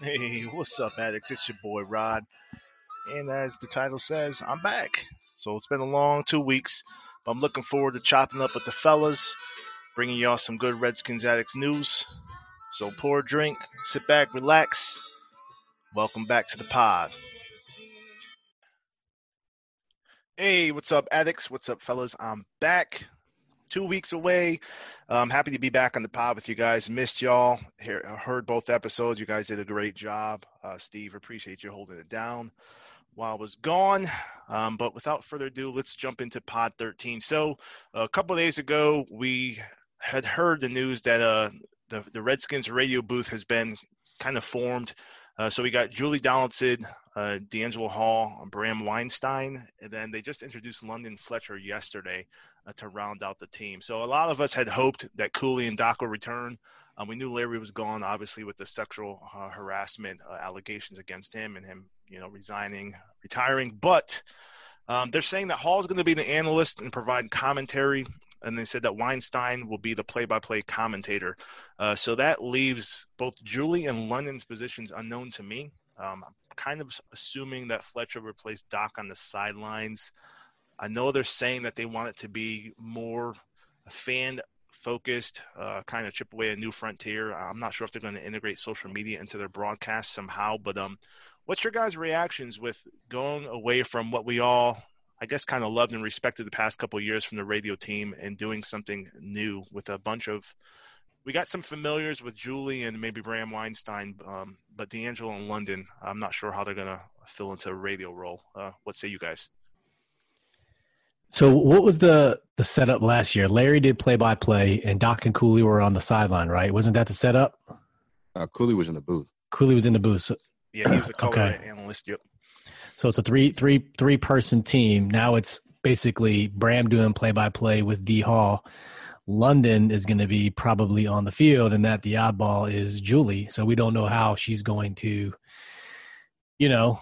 Hey, what's up, addicts? It's your boy Rod. And as the title says, I'm back. So it's been a long two weeks, but I'm looking forward to chopping up with the fellas, bringing y'all some good Redskins Addicts news. So pour a drink, sit back, relax. Welcome back to the pod. Hey, what's up, addicts? What's up, fellas? I'm back two weeks away. I'm happy to be back on the pod with you guys. Missed y'all. Heard both episodes. You guys did a great job. Uh, Steve, appreciate you holding it down while I was gone. Um, but without further ado, let's jump into Pod 13. So a couple days ago, we had heard the news that uh, the the Redskins radio booth has been kind of formed. Uh, so we got Julie Donaldson, uh, DeAngelo Hall, Bram Weinstein, and then they just introduced London Fletcher yesterday uh, to round out the team. So a lot of us had hoped that Cooley and Doc would return. Um, we knew Larry was gone, obviously, with the sexual uh, harassment uh, allegations against him and him, you know, resigning, retiring. But um, they're saying that Hall is going to be the analyst and provide commentary. And they said that Weinstein will be the play-by-play commentator. Uh, so that leaves both Julie and London's positions unknown to me. Um, I'm kind of assuming that Fletcher replaced Doc on the sidelines. I know they're saying that they want it to be more fan focused, uh, kind of chip away a new frontier. I'm not sure if they're going to integrate social media into their broadcast somehow, but um, what's your guys' reactions with going away from what we all, I guess, kind of loved and respected the past couple years from the radio team and doing something new with a bunch of we got some familiars with Julie and maybe Bram Weinstein, um, but D'Angelo in London, I'm not sure how they're going to fill into a radio role. Uh, what say you guys? So what was the the setup last year? Larry did play by play, and Doc and Cooley were on the sideline, right? Wasn't that the setup? Uh, Cooley was in the booth. Cooley was in the booth. So, yeah, he was the color okay. analyst. Yep. So it's a three three three person team. Now it's basically Bram doing play by play with D Hall. London is going to be probably on the field, and that the oddball is Julie. So we don't know how she's going to, you know,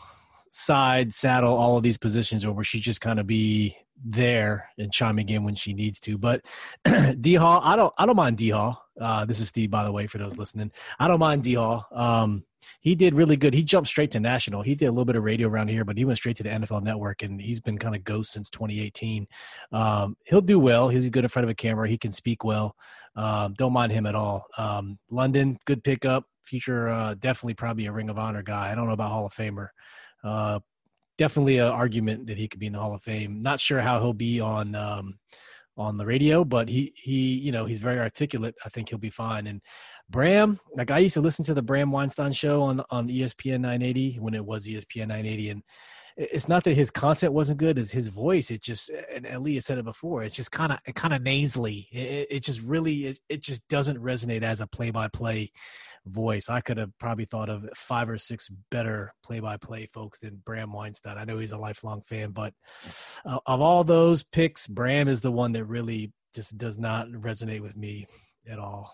side saddle all of these positions, or where she just kind of be there and chiming in when she needs to. But D Hall, I don't I don't mind D Hall. Uh, this is Steve, by the way, for those listening. I don't mind D Hall. Um, he did really good. He jumped straight to national. He did a little bit of radio around here, but he went straight to the NFL Network, and he's been kind of ghost since 2018. Um, he'll do well. He's good in front of a camera. He can speak well. Um, don't mind him at all. Um, London, good pickup. Future, uh, definitely probably a Ring of Honor guy. I don't know about Hall of Famer. Uh, definitely an argument that he could be in the Hall of Fame. Not sure how he'll be on um, on the radio, but he he you know he's very articulate. I think he'll be fine. And Bram, like I used to listen to the Bram Weinstein show on on ESPN 980 when it was ESPN 980, and it's not that his content wasn't good as his voice it just and Elliot said it before it's just kind of kind of nasally it, it, just really it, it just doesn't resonate as a play-by-play voice. I could have probably thought of five or six better play-by-play folks than Bram Weinstein. I know he's a lifelong fan, but uh, of all those picks, Bram is the one that really just does not resonate with me at all.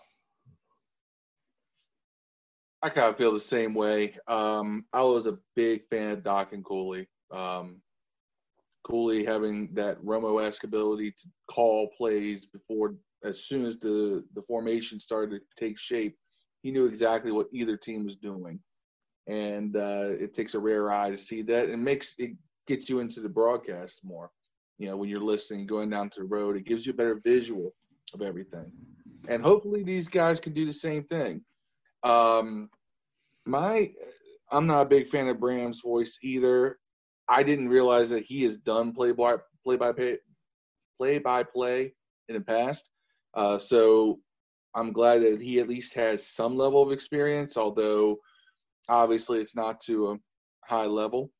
I kind of feel the same way. Um, I was a big fan of Doc and Cooley. Um, Cooley having that Romo-esque ability to call plays before, as soon as the the formation started to take shape, he knew exactly what either team was doing, and uh, it takes a rare eye to see that. It makes it gets you into the broadcast more. You know, when you're listening, going down to the road, it gives you a better visual of everything, and hopefully these guys can do the same thing. Um, my, I'm not a big fan of Bram's voice either. I didn't realize that he has done play by play by play play by play in the past. Uh, so I'm glad that he at least has some level of experience, although obviously it's not to a high level.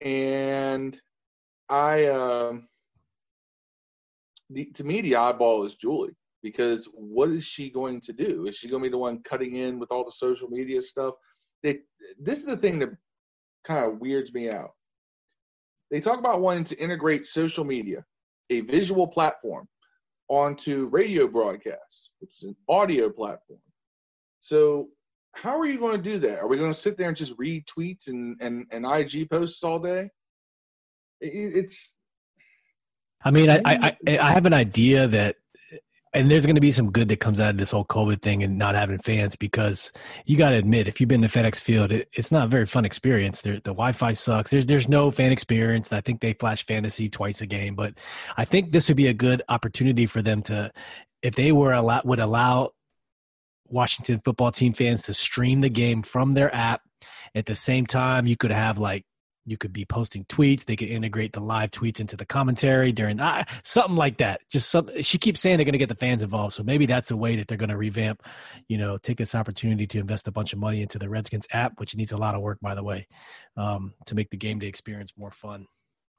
And I, um, the, to me, the eyeball is Julie because what is she going to do? Is she going to be the one cutting in with all the social media stuff? It, this is the thing that kind of weirds me out. They talk about wanting to integrate social media, a visual platform, onto radio broadcasts, which is an audio platform. So how are you going to do that? Are we going to sit there and just read tweets and, and, and IG posts all day? It, it's I mean, I, I, I have an idea that, and there's going to be some good that comes out of this whole COVID thing and not having fans because you got to admit, if you've been to FedEx Field, it, it's not a very fun experience. The Wi-Fi sucks. There's there's no fan experience. I think they flash fantasy twice a game, but I think this would be a good opportunity for them to, if they were allow would allow Washington football team fans to stream the game from their app. At the same time, you could have like you could be posting tweets. They could integrate the live tweets into the commentary during uh, something like that. Just some. She keeps saying they're going to get the fans involved, so maybe that's a way that they're going to revamp. You know, take this opportunity to invest a bunch of money into the Redskins app, which needs a lot of work, by the way, um, to make the game day experience more fun.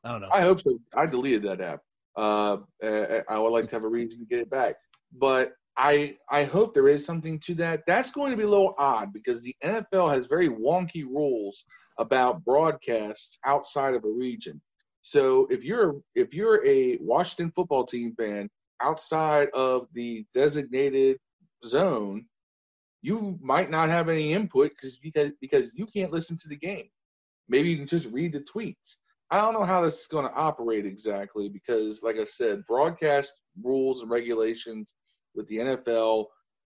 I don't know. I hope so. I deleted that app. Uh, I would like to have a reason to get it back, but I I hope there is something to that. That's going to be a little odd because the NFL has very wonky rules about broadcasts outside of a region. So if you're if you're a Washington football team fan outside of the designated zone, you might not have any input because because because you can't listen to the game. Maybe you can just read the tweets. I don't know how this is going to operate exactly because, like I said, broadcast rules and regulations with the NFL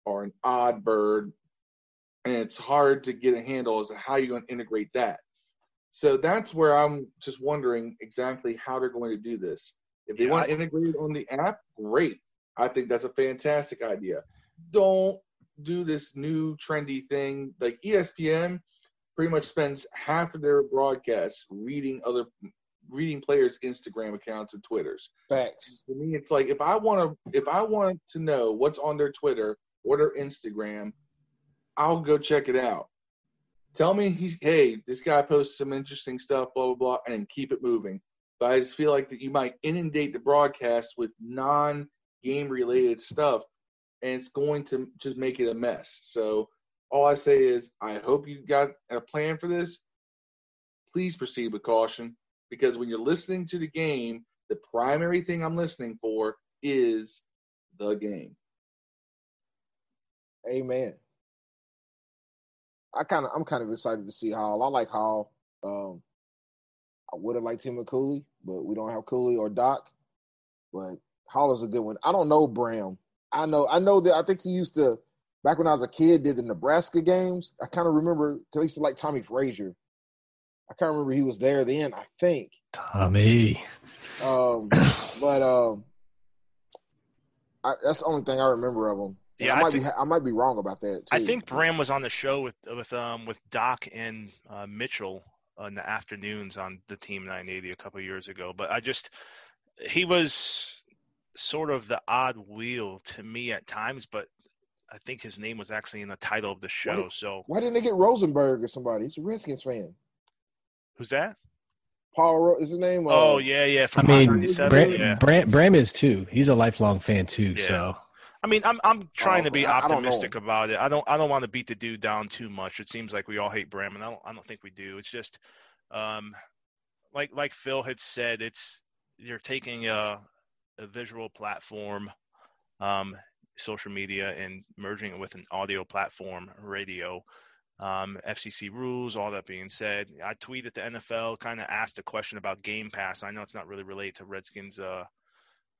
are an odd bird, and it's hard to get a handle as to how you're going to integrate that. So that's where I'm just wondering exactly how they're going to do this. If they yeah, want to integrate it on the app, great. I think that's a fantastic idea. Don't do this new trendy thing like ESPN pretty much spends half of their broadcasts reading other reading players' Instagram accounts and Twitters. Facts. For me, it's like if I want to if I want to know what's on their Twitter or their Instagram, I'll go check it out. Tell me he's hey, this guy posts some interesting stuff, blah blah blah, and keep it moving. But I just feel like that you might inundate the broadcast with non-game related stuff, and it's going to just make it a mess. So all I say is, I hope you got a plan for this. Please proceed with caution because when you're listening to the game, the primary thing I'm listening for is the game. Amen. I kind of I'm kind of excited to see Hall. I like Hall. Um, I would have liked him with Cooley, but we don't have Cooley or Doc. But Hall is a good one. I don't know Bram. I know I know that I think he used to back when I was a kid did the Nebraska games. I kind of remember because I used to like Tommie Frazier. I can't remember he was there then. I think Tommie. Um, but um, I, that's the only thing I remember of him. And Yeah, I I might think- be I might be wrong about that. Too. I think Bram was on the show with with um with Doc and uh, Mitchell in the afternoons on the Team 980 a couple years ago. But I just he was sort of the odd wheel to me at times. But I think his name was actually in the title of the show. did- So Why didn't they get Rosenberg or somebody? He's a Redskins fan. who's that? Paul Ro- is his name? Oh Uh, yeah, yeah. I mean, Bram, yeah. Bram, Bram is too. He's a lifelong fan too. Yeah. So I mean, I'm I'm trying to Oh, be I- I don't know. optimistic about it. I don't I don't want to beat the dude down too much. It seems like we all hate Bram, and I don't I don't think we do. It's just, um, like like Phil had said, it's you're taking a a visual platform, um, social media, and merging it with an audio platform, radio. Um, FCC rules. All that being said, I tweeted the NFL, kind of asked a question about Game Pass. I know it's not really related to Redskins uh,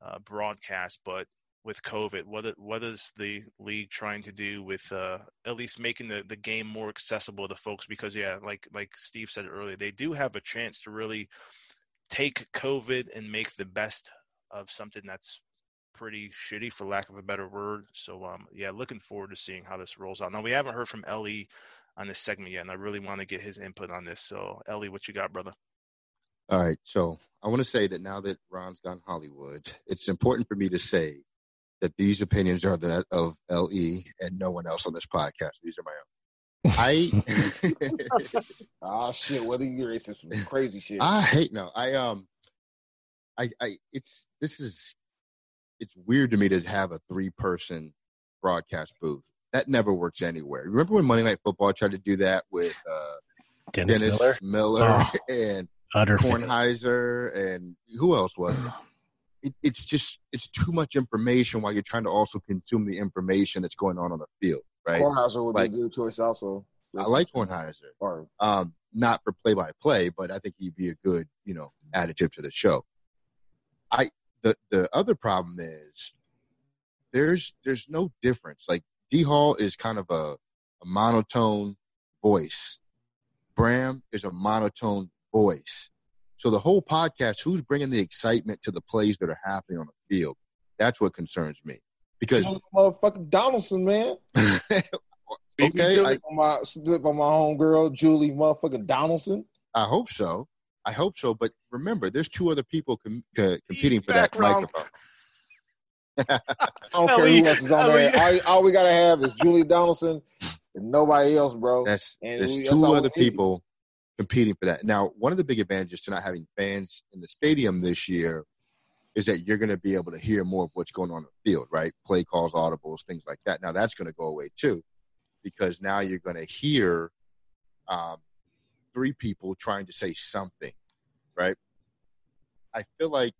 uh, broadcast, but with COVID? What what is the league trying to do with uh, at least making the, the game more accessible to folks? Because yeah, like like Steve said earlier, they do have a chance to really take COVID and make the best of something that's pretty shitty, for lack of a better word. So um, yeah, looking forward to seeing how this rolls out. Now we haven't heard from Ellie on this segment yet, and I really want to get his input on this. So Ellie, what you got, brother? All right. So I want to say that now that Ron's gone Hollywood, it's important for me to say that these opinions are that of LE and no one else on this podcast. These are my own. I Ah, shit. What are you racist? crazy shit. I hate no. I um I I it's this is it's weird to me to have a three person broadcast booth. That never works anywhere. Remember when Monday Night Football tried to do that with uh Dennis, Dennis Miller, Miller, Oh. and utter fail. Kornheiser and who else was it? it? It's just it's too much information while you're trying to also consume the information that's going on on the field, right? Kornheiser would Like- be a good choice also. I like Kornheiser, Or um, not for play by play, but I think he'd be a good you know additive to the show. I the the other problem is there's there's no difference. Like D Hall is kind of a, a monotone voice. Bram is a monotone voice. So the whole podcast, who's bringing the excitement to the plays that are happening on the field? That's what concerns me. Because motherfucking Donaldson, man. okay, I, on my on my homegirl Julie motherfucking Donaldson. I hope so. I hope so. But remember, there's two other people com- c- competing for that microphone. I don't care who else is on there. All, all, we gotta have is Julie Donaldson and nobody else, bro. That's and there's we, two that's other people competing for that. Now, one of the big advantages to not having fans in the stadium this year is that you're going to be able to hear more of what's going on in the field, right? Play calls, audibles, things like that. Now that's going to go away too, because now you're going to hear um, three people trying to say something, right? I feel like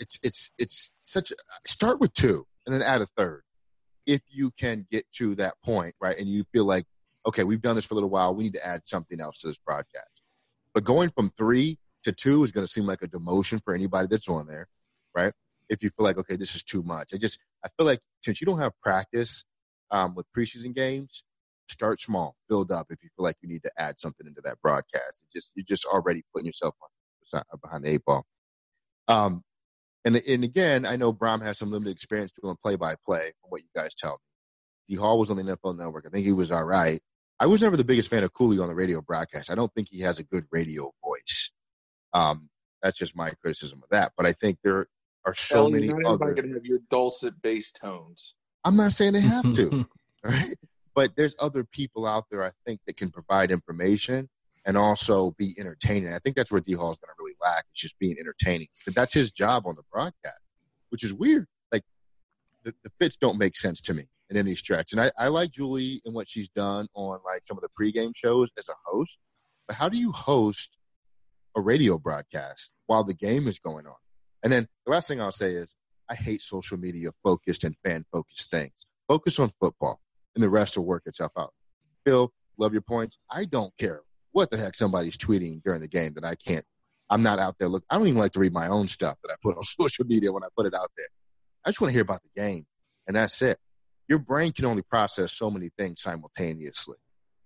it's it's it's such a start with two and then add a third if you can get to that point, right? And you feel like, okay, we've done this for a little while, we need to add something else to this broadcast. But going from three to two is going to seem like a demotion for anybody that's on there, right? If you feel like, okay, this is too much. I just, I feel like since you don't have practice um, with preseason games, start small, build up if you feel like you need to add something into that broadcast. It just, you're just already putting yourself on, behind the eight ball. Um, and and again, I know Bram has some limited experience doing play by play from what you guys tell me. D Hall was on the NFL Network. I think he was all right. I was never the biggest fan of Cooley on the radio broadcast. I don't think he has a good radio voice. Um, that's just my criticism of that. But I think there are so well, many not other. Going to have your dulcet bass tones. I'm not saying they have to, right? But there's other people out there I think that can provide information and also be entertaining. I think that's where D Hall is going to really lack. It's just being entertaining. But that's his job on the broadcast, which is weird. Like the, the fits don't make sense to me in any stretch. And I, I like Julie and what she's done on like some of the pregame shows as a host. But how do you host a radio broadcast while the game is going on? And then the last thing I'll say is I hate social media focused and fan focused things. Focus on football and the rest will work itself out. Phil, love your points. I don't care what the heck somebody's tweeting during the game that I can't. I'm not out there. Look, I don't even like to read my own stuff that I put on social media when I put it out there. I just want to hear about the game, and that's it. Your brain can only process so many things simultaneously,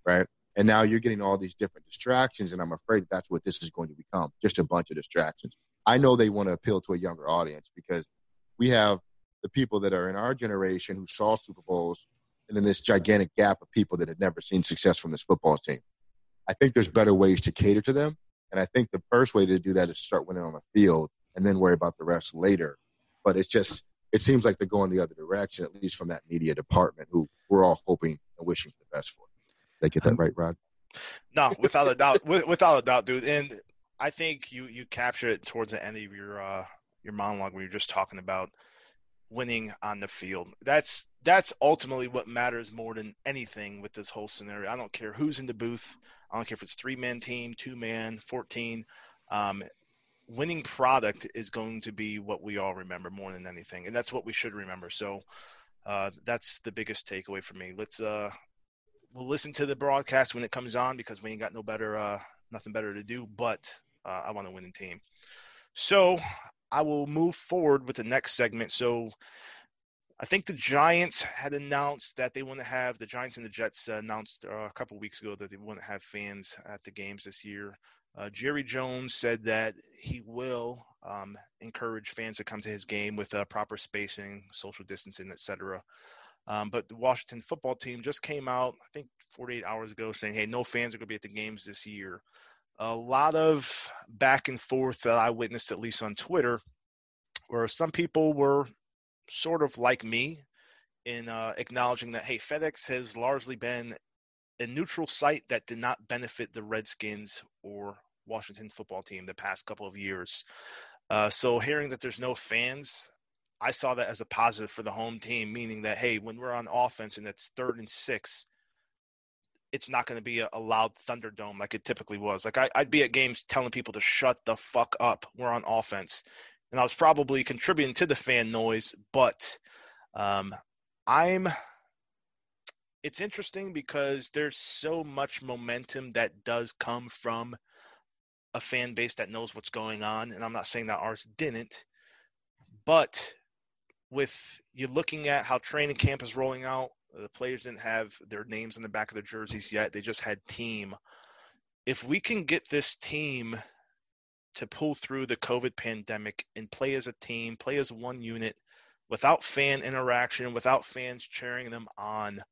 right? And now you're getting all these different distractions, and I'm afraid that that's what this is going to become just a bunch of distractions. I know they want to appeal to a younger audience because we have the people that are in our generation who saw Super Bowls, and then this gigantic gap of people that had never seen success from this football team. I think there's better ways to cater to them. And I think the first way to do that is start winning on the field and then worry about the rest later. But it's just, it seems like they're going the other direction, at least from that media department, who we're all hoping and wishing for the best for. Did I get that right, Rod? No, without a doubt, without a doubt, dude. And I think you you captured it towards the end of your uh, your monologue when you're just talking about winning on the field. That's that's ultimately what matters more than anything with this whole scenario. I don't care who's in the booth. I don't care if it's three man team, two man, fourteen. Um, winning product is going to be what we all remember more than anything, and that's what we should remember. So uh, that's the biggest takeaway for me. Let's uh, we'll listen to the broadcast when it comes on because we ain't got no better uh, nothing better to do. But uh, I want a winning team. So I will move forward with the next segment. So I think the Giants had announced that they want to have the Giants and the Jets announced uh, a couple weeks ago that they want to have fans at the games this year. Uh, Jerry Jones said that he will um, encourage fans to come to his game with uh, proper spacing, social distancing, etc. Um, but the Washington football team just came out, I think, 48 hours ago, saying, "Hey, no fans are going to be at the games this year." a lot of back and forth that I witnessed, at least on Twitter, where some people were sort of like me in uh, acknowledging that, hey, FedEx has largely been a neutral site that did not benefit the Redskins or Washington football team the past couple of years. Uh, so hearing that there's no fans, I saw that as a positive for the home team, meaning that, hey, when we're on offense and it's third and six, it's not going to be a, a, loud Thunderdome like it typically was. Like I, would be at games telling people to shut the fuck up. We're on offense, and I was probably contributing to the fan noise. But um, I'm. It's interesting because there's so much momentum that does come from a fan base that knows what's going on, and I'm not saying that ours didn't, but with you looking at how training camp is rolling out, the players didn't have their names on the back of their jerseys yet. They just had team. If we can get this team to pull through the COVID pandemic and play as a team, play as one unit without fan interaction, without fans cheering them on,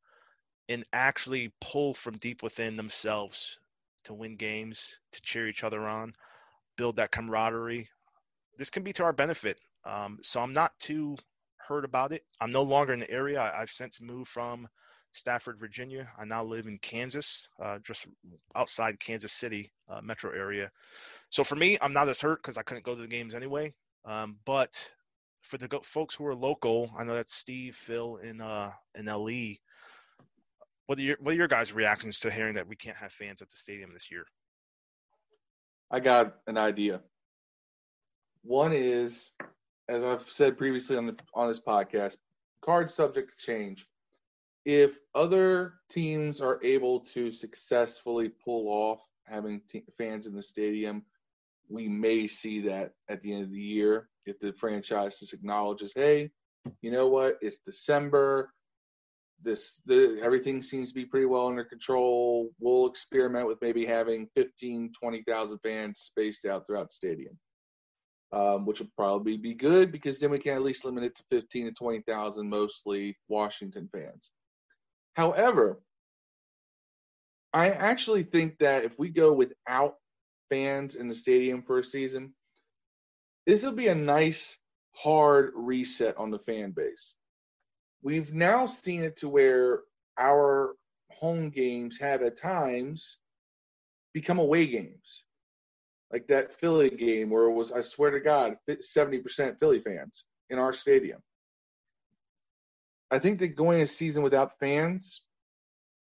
and actually pull from deep within themselves to win games, to cheer each other on, build that camaraderie. This can be to our benefit. Um, so I'm not too hurt about it. I'm no longer in the area. I, have since moved from Stafford, Virginia. I now live in Kansas, uh, just outside Kansas City uh, metro area. So for me, I'm not as hurt because I couldn't go to the games anyway. Um, but for the folks who are local, I know that's Steve, Phil, in uh, in LE. What are your what are your guys' reactions to hearing that we can't have fans at the stadium this year? I got an idea. One is, as I've said previously on the on this podcast, card subject change. If other teams are able to successfully pull off having fans in the stadium, we may see that at the end of the year if the franchise just acknowledges, hey, you know what, it's December. This the everything seems to be pretty well under control. We'll experiment with maybe having 15, 20,000 fans spaced out throughout the stadium um, which would probably be good because then we can at least limit it to 15 to 20,000, mostly Washington fans. However, I actually think that if we go without fans in the stadium for a season, this will be a nice hard reset on the fan base. We've now seen it to where our home games have at times become away games like that Philly game where it was, I swear to God, 70% Philly fans in our stadium. I think that going a season without fans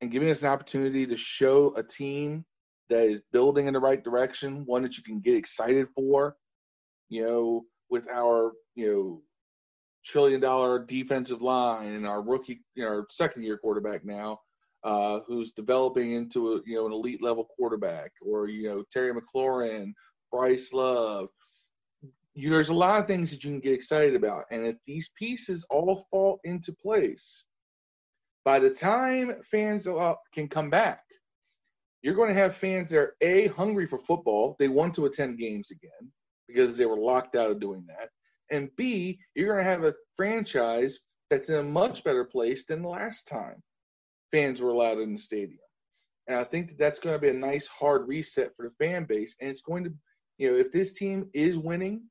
and giving us an opportunity to show a team that is building in the right direction, one that you can get excited for, you know, with our, you know, trillion dollar defensive line and our rookie, you know, our second year quarterback now, uh, who's developing into a you know an elite level quarterback, or you know Terry McLaurin, Bryce Love. You, there's a lot of things that you can get excited about, and if these pieces all fall into place, by the time fans can come back, you're going to have fans that are a hungry for football. They want to attend games again because they were locked out of doing that, and b you're going to have a franchise that's in a much better place than last time fans were allowed in the stadium. And I think that that's going to be a nice hard reset for the fan base. And it's going to, you know, if this team is winning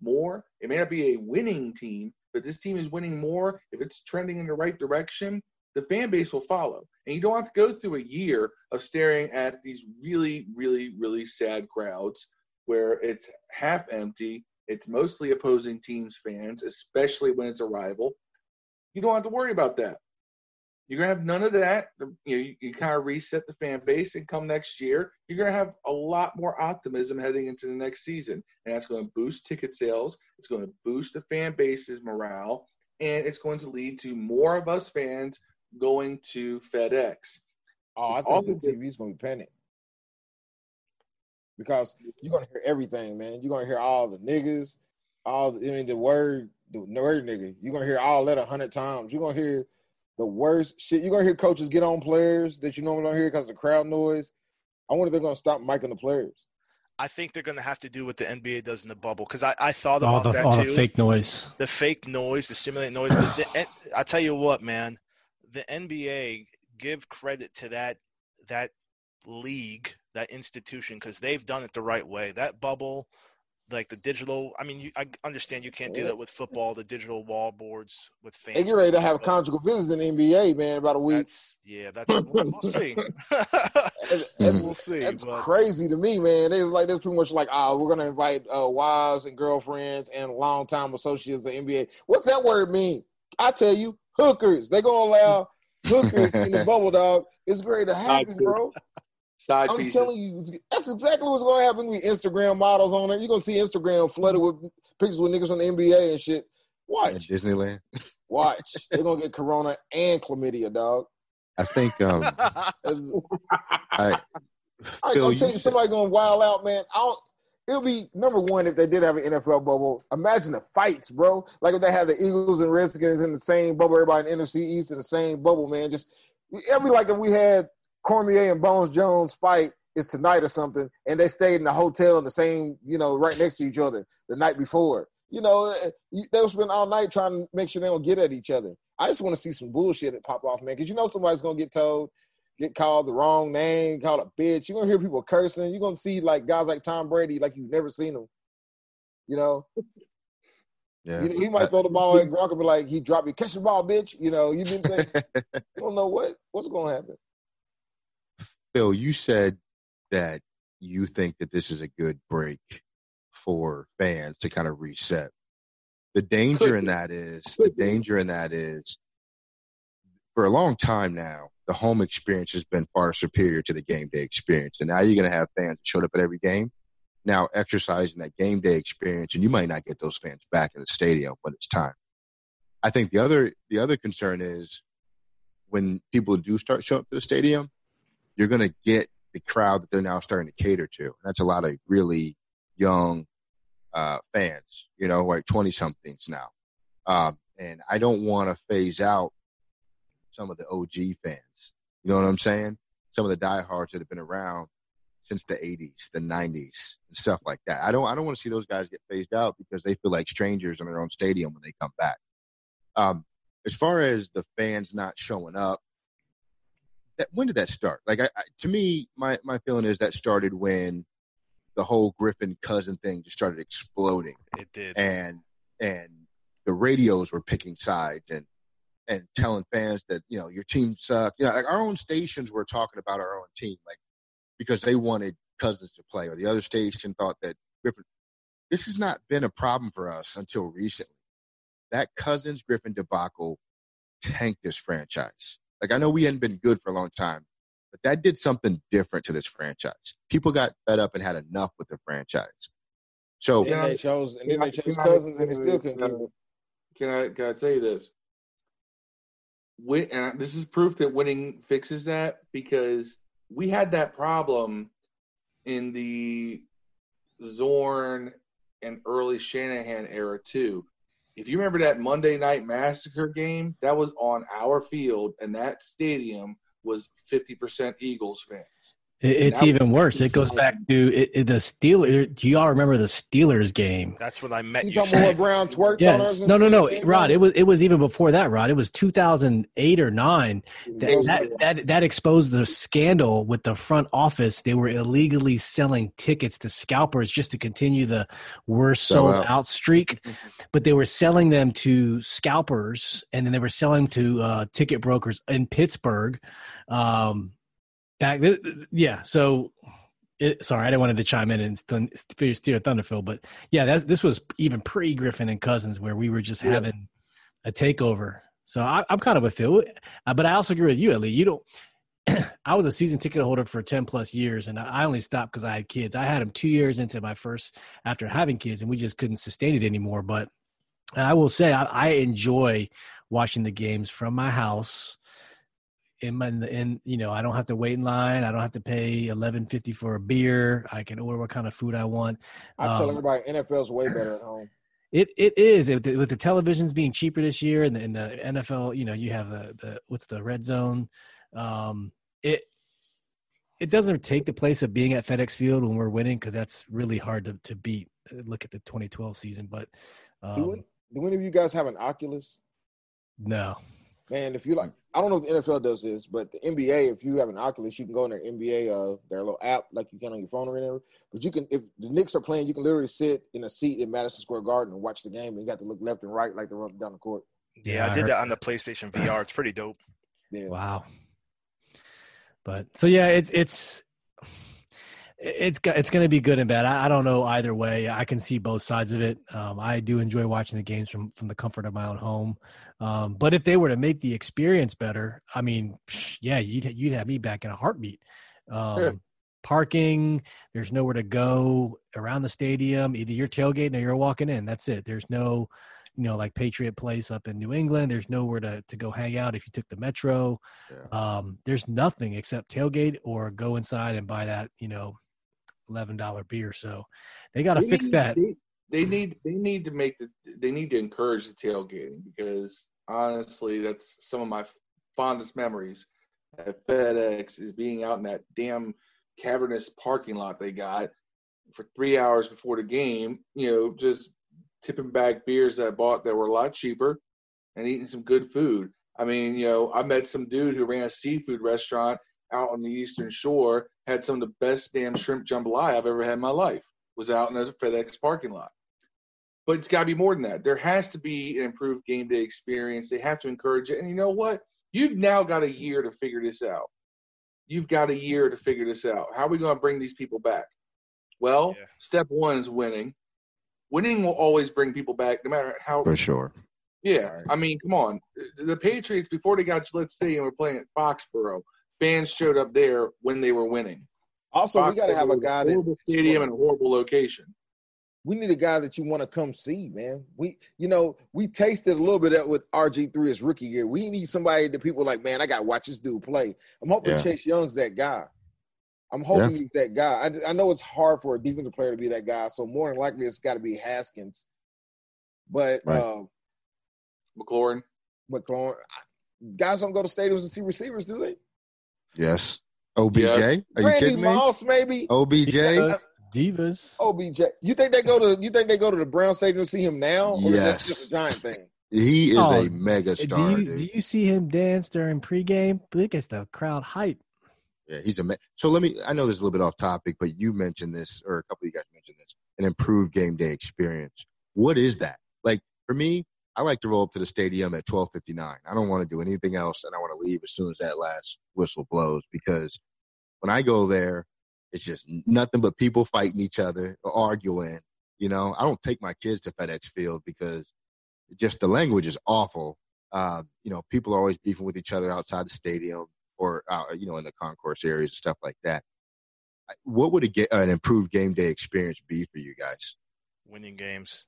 more, it may not be a winning team, but this team is winning more. If it's trending in the right direction, the fan base will follow. And you don't have to go through a year of staring at these really, really, really sad crowds where it's half empty. It's mostly opposing teams' fans, especially when it's a rival. You don't have to worry about that. You're gonna have none of that. You know, you, you kind of reset the fan base, and come next year, you're gonna have a lot more optimism heading into the next season, and that's going to boost ticket sales. It's going to boost the fan base's morale, and it's going to lead to more of us fans going to FedEx. Oh, I think the TV's going to be panic because you're going to hear everything, man. You're going to hear all the niggas, all the, I mean the word, the word nigga. You're going to hear all that a hundred times. You're going to hear the worst shit. You're gonna hear coaches get on players that you normally don't hear because of the crowd noise. I wonder if they're gonna stop micing the players. I think they're going to have to do what the NBA does in the bubble because I, I thought about all the, that all too. The fake noise, the fake noise, the simulated noise. the, the, I tell you what, man, the NBA give credit to that that league, that institution, because they've done it the right way. That bubble, like the digital. I mean, you, I understand you can't do that with football. The digital wall boards with fans. They get ready to have conjugal visits in the NBA, man. About a week. That's yeah. That's we'll see. we'll see. That's but. crazy to me, man. It's like that's pretty much like, oh, we're gonna invite uh, wives and girlfriends and longtime associates of the NBA. What's that word mean? I tell you, hookers. They gonna allow hookers in the bubble, dog. It's great to happen, bro. Side I'm pieces. telling you, that's exactly what's going to happen with Instagram models on it. You're going to see Instagram flooded with pictures with niggas on the NBA and shit. Watch. At Disneyland. Watch. They're going to get corona and chlamydia, dog. I think um I I, Phil, I'm telling you, somebody going to wild out, man. I don't, it'll be number one if they did have an NFL bubble. Imagine the fights, bro. Like if they had the Eagles and Redskins in the same bubble, everybody in NFC East in the same bubble, man. Just it'd be like if we had Cormier and Bones Jones fight is tonight or something, and they stayed in the hotel in the same, you know, right next to each other the night before. You know, eh, they'll spend all night trying to make sure they don't get at each other. I just want to see some bullshit that pop off, man, because you know somebody's gonna get told, get called the wrong name, called a bitch. You're gonna hear people cursing. You're gonna see like guys like Tom Brady, like you've never seen him. You know. Yeah. You he might throw the ball at Gronk and be like, he dropped you, catch the ball, bitch. You know, you didn't think, you don't know what what's gonna happen. Phil, you said that you think that this is a good break for fans to kind of reset. The danger in that is the danger in that is for a long time now, the home experience has been far superior to the game day experience. And now you're going to have fans that showed up at every game now exercising that game day experience, and you might not get those fans back in the stadium when it's time. I think the other the other concern is when people do start showing up to the stadium, you're going to get the crowd that they're now starting to cater to. And That's a lot of really young uh, fans, you know, like 20 somethings now. Um, and I don't want to phase out some of the OG fans. You know what I'm saying? Some of the diehards that have been around since the 80s, the 90s, and stuff like that. I don't I don't want to see those guys get phased out because they feel like strangers in their own stadium when they come back. Um, as far as the fans not showing up, that when did that start? Like, I, I, to me, my my feeling is that started when the whole Griffin cousin thing just started exploding. It did, and and the radios were picking sides and and telling fans that you know your team sucked. You know, like our own stations were talking about our own team, like because they wanted Cousins to play, or the other station thought that Griffin. This has not been a problem for us until recently. That Cousins Griffin debacle tanked this franchise. Like I know we hadn't been good for a long time, but that did something different to this franchise. People got fed up and had enough with the franchise. So and they chose and then they chose Cousins and they still couldn't keep it. Can I can I tell you this? Win, and this is proof that winning fixes that because we had that problem in the Zorn and early Shanahan era too if you remember that Monday Night Massacre game, that was on our field, and that stadium was 50% Eagles fans. It's even worse. It goes back to it, it, the Steelers. Do you all remember the Steelers game? That's when I met you. You talking about Brown twerked yes. No, no, no, Rod. It was it was even before that, Rod. It was 2008 or nine. That, that that that exposed the scandal with the front office. They were illegally selling tickets to scalpers just to continue the worst sold out. out streak, but they were selling them to scalpers, and then they were selling to uh, ticket brokers in Pittsburgh. Um, back. Yeah. So, it, sorry, I didn't wanted to chime in and th- steer Thunderfield, but yeah, that, this was even pre Griffin and Cousins where we were just yeah. having a takeover. So I, am kind of with Phil, uh, but I also agree with you, Ellie. You don't. I was a season ticket holder for 10 plus years and I only stopped because I had kids. I had them two years into my first after having kids and we just couldn't sustain it anymore. But I will say I, I enjoy watching the games from my house in my in you know I don't have to wait in line. I don't have to pay eleven fifty for a beer. I can order what kind of food I want. I um, tell everybody NFL's way better at home. It it is with the, with the televisions being cheaper this year and the, and the NFL. You know you have the the what's the red zone. Um, it it doesn't take the place of being at FedEx Field when we're winning because that's really hard to to beat. Look at the 2012 season, but um, do, do any of you guys have an Oculus? No. Man, if you like, I don't know if the NFL does this, but the NBA, if you have an Oculus, you can go in their NBA, uh, their little app like you can on your phone or whatever. But you can, if the Knicks are playing, you can literally sit in a seat in Madison Square Garden and watch the game, and you got to look left and right like they're running down the court. Yeah, yeah I, I, did that on the PlayStation VR. It's pretty dope. Yeah. Wow. But so yeah, it's it's it's it's going to be good and bad. I, I, don't know either way. I can see both sides of it. Um, I do enjoy watching the games from from the comfort of my own home. Um, but if they were to make the experience better, I mean, yeah, you'd you'd have me back in a heartbeat. Um, sure. Parking, there's nowhere to go around the stadium. Either you're tailgating or you're walking in. That's it. There's no, you know, like Patriot Place up in New England. There's nowhere to to go hang out if you took the metro. Yeah. Um, there's nothing except tailgate or go inside and buy that, you know, eleven dollar beer. So they got to fix need- that. They, they need they need to make the they need to encourage the tailgating because honestly, that's some of my fondest memories at FedEx is being out in that damn cavernous parking lot they got for three hours before the game. You know, just tipping back beers that I bought that were a lot cheaper and eating some good food. I mean, you know, I met some dude who ran a seafood restaurant out on the Eastern Shore, had some of the best damn shrimp jambalaya I've ever had in my life. Was out in a FedEx parking lot. But it's got to be more than that. There has to be an improved game day experience. They have to encourage it. And you know what? You've now got a year to figure this out. You've got a year to figure this out. How are we going to bring these people back? Well, Yeah. step one is winning. Winning will always bring people back, no matter how For sure. yeah, Right. I mean, come on. The Patriots before they got Gillette Stadium were playing at Foxborough. Fans showed up there when they were winning. Also, we got to have a guy was that stadium and a horrible location. we need a guy that you want to come see, man. We, you know, we tasted a little bit of that with RG three his rookie year. We need somebody that people like, man. I got to watch this dude play. I'm hoping Yeah. Chase Young's that guy. I'm hoping he's that guy. I, I know it's hard for a defensive player to be that guy, so more than likely it's got to be Haskins. But Right. uh, McLaurin. McLaurin, guys don't go to stadiums and see receivers, do they? Yes. OBJ? Yeah. Are you Randy kidding me? Moss, maybe. OBJ? Divas. Divas. OBJ. You think they go to? You think they go to the Brown Stadium to see him now? Or is that Yes. just a giant thing? He is Oh, a mega do star, you do you see him dance during pregame? Look at the crowd hype. Yeah, he's a ma- so. Let me. I know this is a little bit off topic, but you mentioned this, or a couple of you guys mentioned this, an improved game day experience. What is that? Like for me, I like to roll up to the stadium at twelve fifty nine. I don't want to do anything else, and I want to leave as soon as that last whistle blows because when I go there, it's just nothing but people fighting each other or arguing. You know, I don't take my kids to FedEx Field because just the language is awful. Uh, you know, people are always beefing with each other outside the stadium or uh, you know in the concourse areas and stuff like that. What would a get an improved game day experience be for you guys? Winning games.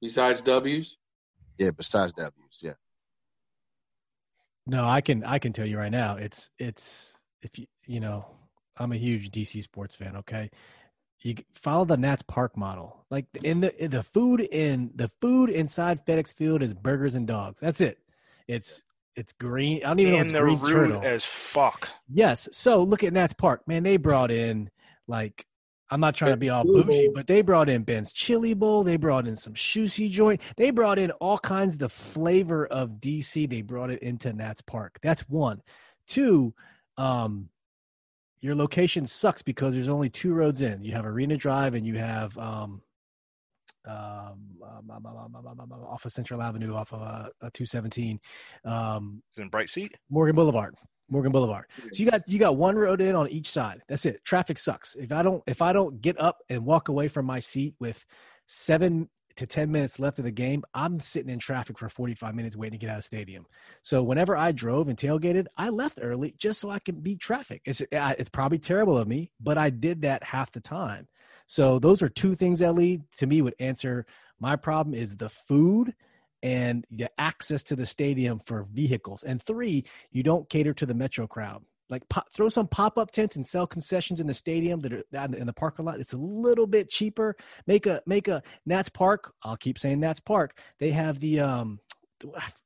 Besides W's, Yeah, besides W's, yeah. No, I can I can tell you right now. It's it's if you you know I'm a huge DC sports fan. Okay, you follow the Nats Park model. Like in the in the food in the food inside FedEx Field is burgers and dogs. That's it. It's it's green. I don't even know if And it's they're green rude turtle. as fuck. Yes. So look at Nats Park, man. They brought in like I'm not trying to be all bougie, but they brought in Ben's Chili Bowl. They brought in some sushi joint. They brought in all kinds of the flavor of DC. They brought it into Nats Park. That's one. Two, um, your location sucks because there's only two roads in. You have Arena Drive and you have um, um, um, um, um off of Central Avenue, off of uh, 217. Um, it's in Brightseat? Morgan Boulevard. Morgan Boulevard. So you got you got one road in on each side. That's it. Traffic sucks. If I don't if I don't get up and walk away from my seat with seven to ten minutes left of the game, I'm sitting in traffic for 45 minutes waiting to get out of the stadium. So whenever I drove and tailgated, I left early just so I could beat traffic. It's it's probably terrible of me, but I did that half the time. So those are two things that lead to me would answer my problem is the food and the access to the stadium for vehicles. And three, you don't cater to the metro crowd. Like pop, throw some pop up tent and sell concessions in the stadium that are in the parking lot. It's a little bit cheaper. Make a make a Nats Park. I'll keep saying Nats Park. They have the um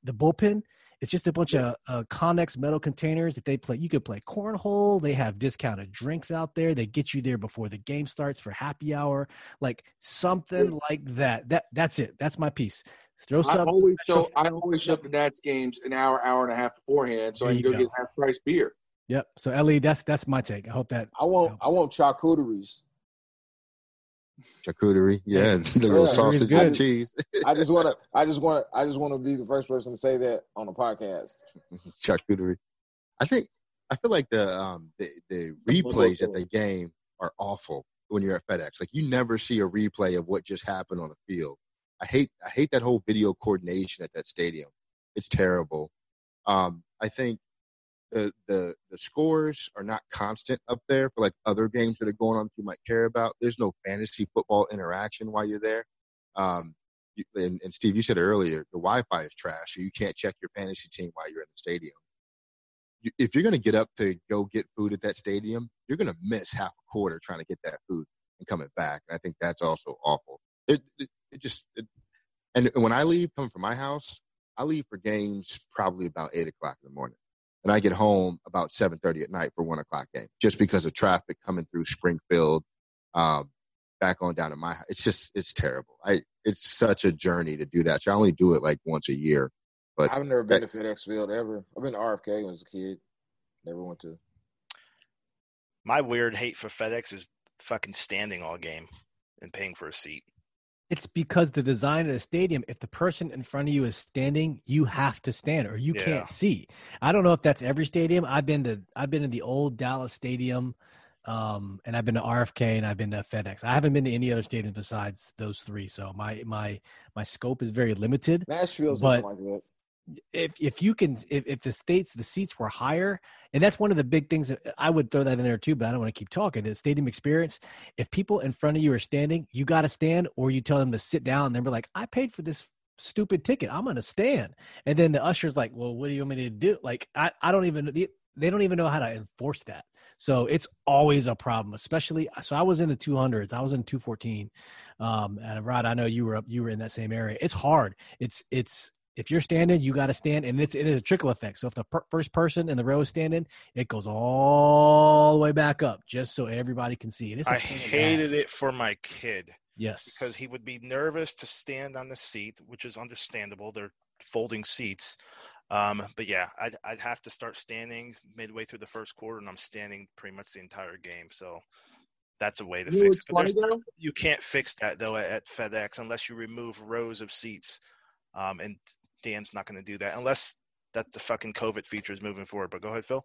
the bullpen. It's just a bunch of uh, Connex metal containers that they play. You could play cornhole. They have discounted drinks out there. They get you there before the game starts for happy hour, like something like that. That that's it. That's my piece. Throw I some. always show I always show up to Nats games an hour, hour and a half beforehand, so I can go, go. get half price beer. Yep. So Ellie, that's that's my take. I hope that I want I want charcuteries. Charcuterie, yeah, the little Yeah, sausage and cheese, I just want to I just want to I just want to be the first person to say that on a podcast. charcuterie. I think I feel like the um the, the replays at the game are awful when you're at FedEx. Like you never see a replay of what just happened on the field. I hate I hate that whole video coordination at that stadium. It's terrible. Um, I think the the the scores are not constant up there for like other games that are going on that you might care about. There's no fantasy football interaction while you're there. Um, you, and, and Steve, you said earlier the Wi-Fi is trash, so you can't check your fantasy team while you're in the stadium. You, if you're going to get up to go get food at that stadium, you're going to miss half a quarter trying to get that food. and coming back. And I think that's also awful. It, it, it just, it, and when I leave, coming from my house, I leave for games probably about eight o'clock in the morning, and I get home about seven thirty at night for one o'clock game, just because of traffic coming through Springfield, um, back on down to my. House. It's just it's terrible. I it's such a journey to do that. So I only do it like once a year. But I've never been that, to FedEx Field ever. I've been to RFK when I was a kid. Never went to. My weird hate for FedEx is fucking standing all game and paying for a seat. It's because the design of the stadium, if the person in front of you is standing, you have to stand or you yeah. can't see. I don't know if that's every stadium. I've been to I've been to the old Dallas stadium, um, and I've been to RFK and I've been to FedEx. I haven't been to any other stadiums besides those three. So my my my scope is very limited. Nashville's but, like that if if you can if, if the states the seats were higher and that's one of the big things that i would throw that in there too but i don't want to keep talking is stadium experience. If people in front of you are standing you got to stand or you tell them to sit down and they're like i paid for this stupid ticket. I'm gonna stand. And then the usher's like well what do you want me to do? Like i, I don't even they don't even know how to enforce that. So it's always a problem especially so i was in the 200s i was in 214 um and rod i know you were up you were in that same area. It's hard. It's it's if you're standing, you got to stand, and it's it is a trickle effect. So if the per- first person in the row is standing, it goes all the way back up, just so everybody can see. it. I hated it for my kid. Yes, because he would be nervous to stand on the seat, which is understandable. They're folding seats. Um, but yeah, I'd I'd have to start standing midway through the first quarter, and I'm standing pretty much the entire game. So that's a way to you fix it. But you can't fix that though at, at FedEx unless you remove rows of seats. Um, and Dan's not going to do that unless that the fucking COVID feature is moving forward. But go ahead, Phil.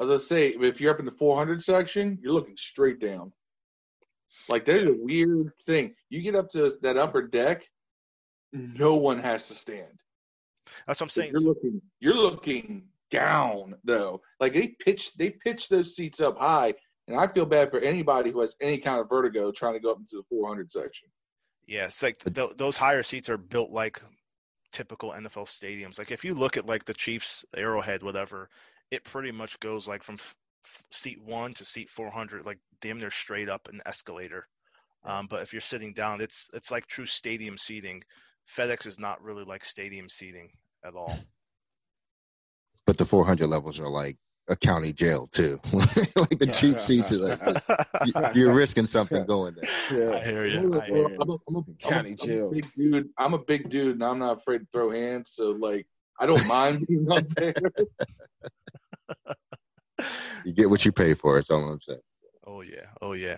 As I say, if you're up in the 400 section, you're looking straight down. Like there's a weird thing. You get up to that upper deck, no one has to stand. That's what I'm saying. You're looking, you're looking down though. Like they pitch, they pitch those seats up high, and I feel bad for anybody who has any kind of vertigo trying to go up into the 400 section. Yeah, it's like th- those higher seats are built like typical NFL stadiums. Like if you look at like the Chiefs Arrowhead, whatever, it pretty much goes like from f- seat one to seat 400, like damn near straight up an escalator. Um, but if you're sitting down, it's it's like true stadium seating. FedEx is not really like stadium seating at all. But the 400 levels are like a county jail too. like the cheap seats are like you're risking something going there. Yeah. I hear you. I hear you. I'm, a, I'm a, county I'm a, jail. I'm big dude. I'm a big dude, and I'm not afraid to throw hands. So like, I don't mind being up there. you get what you pay for. It's all I'm saying. Oh yeah. Oh yeah.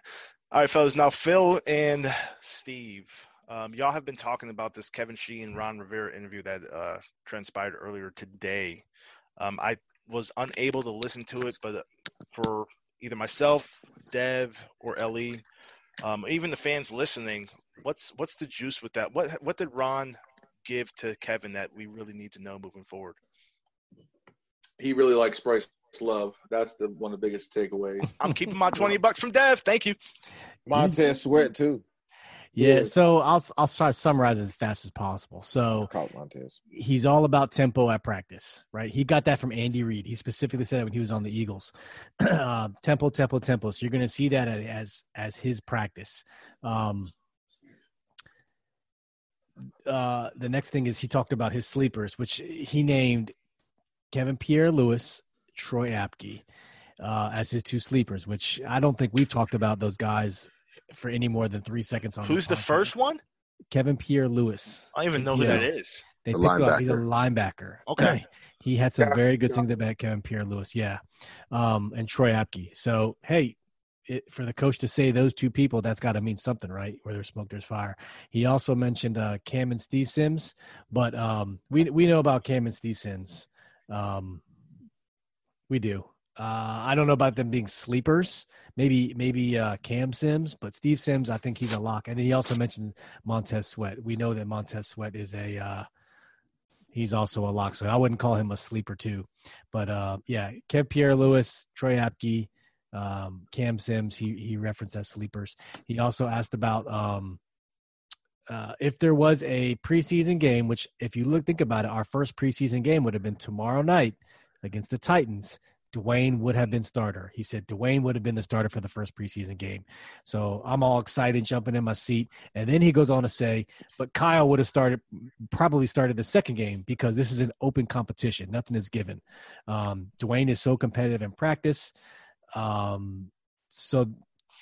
All right, fellas. Now Phil and Steve. Um, y'all have been talking about this Kevin Sheehan Ron Rivera interview that uh, transpired earlier today. Um, I was unable to listen to it, but for either myself, Dev, or Ellie, um, even the fans listening, what's what's the juice with that? What what did Ron give to Kevin that we really need to know moving forward? He really likes Bryce Love. That's the one of the biggest takeaways. I'm keeping my twenty bucks from Dev. Thank you. Montez Sweat too. Yeah, so I'll I'll try to summarize it as fast as possible. So he's all about tempo at practice, right? He got that from Andy Reid. He specifically said that when he was on the Eagles. uh, tempo, tempo, tempo. So you're going to see that as as his practice. Um, uh, the next thing is he talked about his sleepers, which he named Kevin Pierre-Louis, Troy Apke uh, as his two sleepers. Which I don't think we've talked about those guys for any more than three seconds on. Who's the, the first one? Kevin Pierre-Louis. I don't even know who that is. They picked up. He's a linebacker. Okay. he had some very good things about Kevin Pierre-Louis. Yeah, um, and Troy Apke. So hey, it, for the coach to say those two people, that's got to mean something, right? Where there's smoke, there's fire. He also mentioned uh, Cam and Steve Sims, but um, we we know about Cam and Steve Sims. Um, we do. Uh, I don't know about them being sleepers. Maybe maybe uh, Cam Sims, but Steve Sims, I think he's a lock. And then he also mentioned Montez Sweat. We know that Montez Sweat is a uh, he's also a lock, so I wouldn't call him a sleeper too. But uh, yeah, Kev Pierre-Louis, Troy Apke, um, Cam Sims, he he referenced as sleepers. He also asked about um, uh, if there was a preseason game, which if you look think about it, our first preseason game would have been tomorrow night against the Titans Dwayne would have been starter. He said Dwayne would have been the starter for the first preseason game. So I'm all excited, jumping in my seat. And then he goes on to say, but Kyle would have started, probably started the second game because this is an open competition. Nothing is given. Um, Dwayne is so competitive in practice. Um, so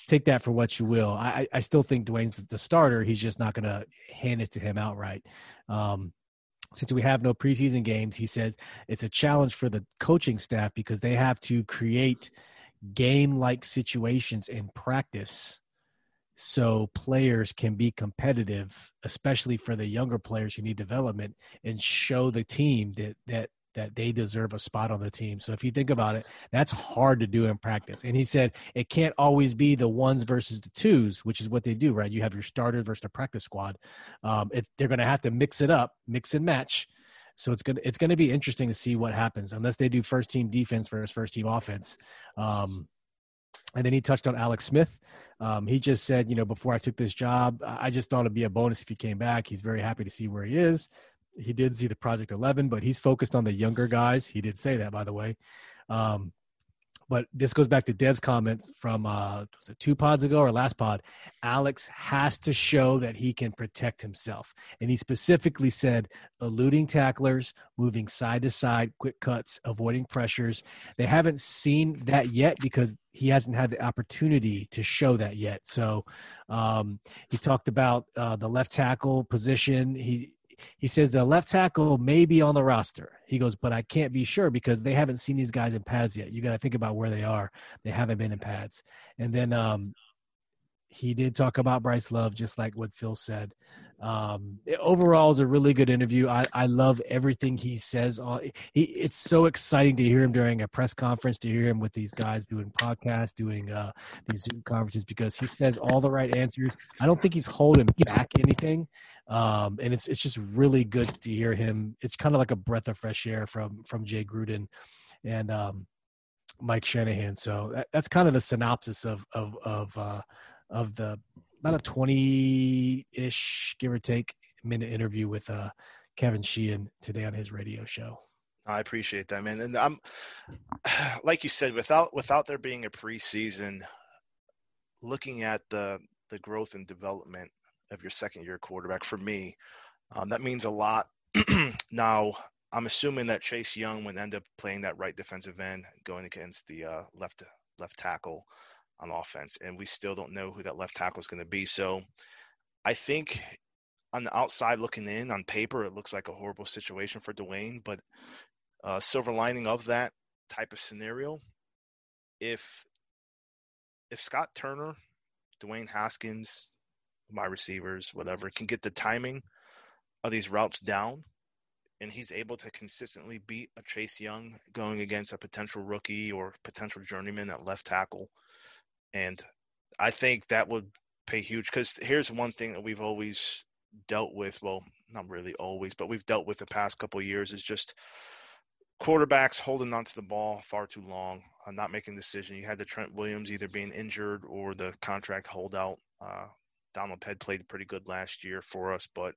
take that for what you will. I, I still think Dwayne's the starter. He's just not going to hand it to him outright. Um, since we have no preseason games, he says it's a challenge for the coaching staff because they have to create game like situations in practice so players can be competitive, especially for the younger players who need development, and show the team that that that they deserve a spot on the team. So if you think about it, that's hard to do in practice. And he said it can't always be the ones versus the twos, which is what they do, right? You have your starters versus the practice squad. Um, it, they're going to have to mix it up, mix and match. So it's gonna it's gonna be interesting to see what happens unless they do first team defense versus first team offense. Um, and then he touched on Alex Smith. Um, he just said, you know, before I took this job, I just thought it'd be a bonus if he came back. He's very happy to see where he is he did see the Project 11, but he's focused on the younger guys. He did say that, by the way. Um, but this goes back to Dev's comments from uh, was it two pods ago or last pod. Alex has to show that he can protect himself, and he specifically said eluding tacklers, moving side to side, quick cuts, avoiding pressures. They haven't seen that yet because he hasn't had the opportunity to show that yet. So um, he talked about uh, the left tackle position. He he says the left tackle may be on the roster. He goes, but I can't be sure because they haven't seen these guys in pads yet. You got to think about where they are. They haven't been in pads. And then um, he did talk about Bryce Love, just like what Phil said. Um, overall, is a really good interview. I, I love everything he says. On he, it's so exciting to hear him during a press conference, to hear him with these guys doing podcasts, doing uh, these Zoom conferences, because he says all the right answers. I don't think he's holding back anything, um, and it's it's just really good to hear him. It's kind of like a breath of fresh air from from Jay Gruden, and um, Mike Shanahan. So that, that's kind of the synopsis of of of uh, of the about a 20 ish, give or take, minute interview with uh, Kevin Sheehan today on his radio show. I appreciate that, man. And I'm, like you said, without without there being a preseason, looking at the the growth and development of your second year quarterback for me, um, that means a lot. now, I'm assuming that Chase Young would end up playing that right defensive end, going against the uh, left left tackle on offense, and we still don't know who that left tackle is going to be. So I think on the outside looking in, on paper, it looks like a horrible situation for Dwayne. But uh, silver lining of that type of scenario, if if Scott Turner, Dwayne Haskins, my receivers, whatever, can get the timing of these routes down, and he's able to consistently beat a Chase Young going against a potential rookie or potential journeyman at left tackle and I think that would pay huge because here's one thing that we've always dealt with. Well, not really always, but we've dealt with the past couple years is just quarterbacks holding onto the ball far too long, uh, not making decision. You had the Trent Williams either being injured or the contract holdout. Uh, Donald Head played pretty good last year for us, but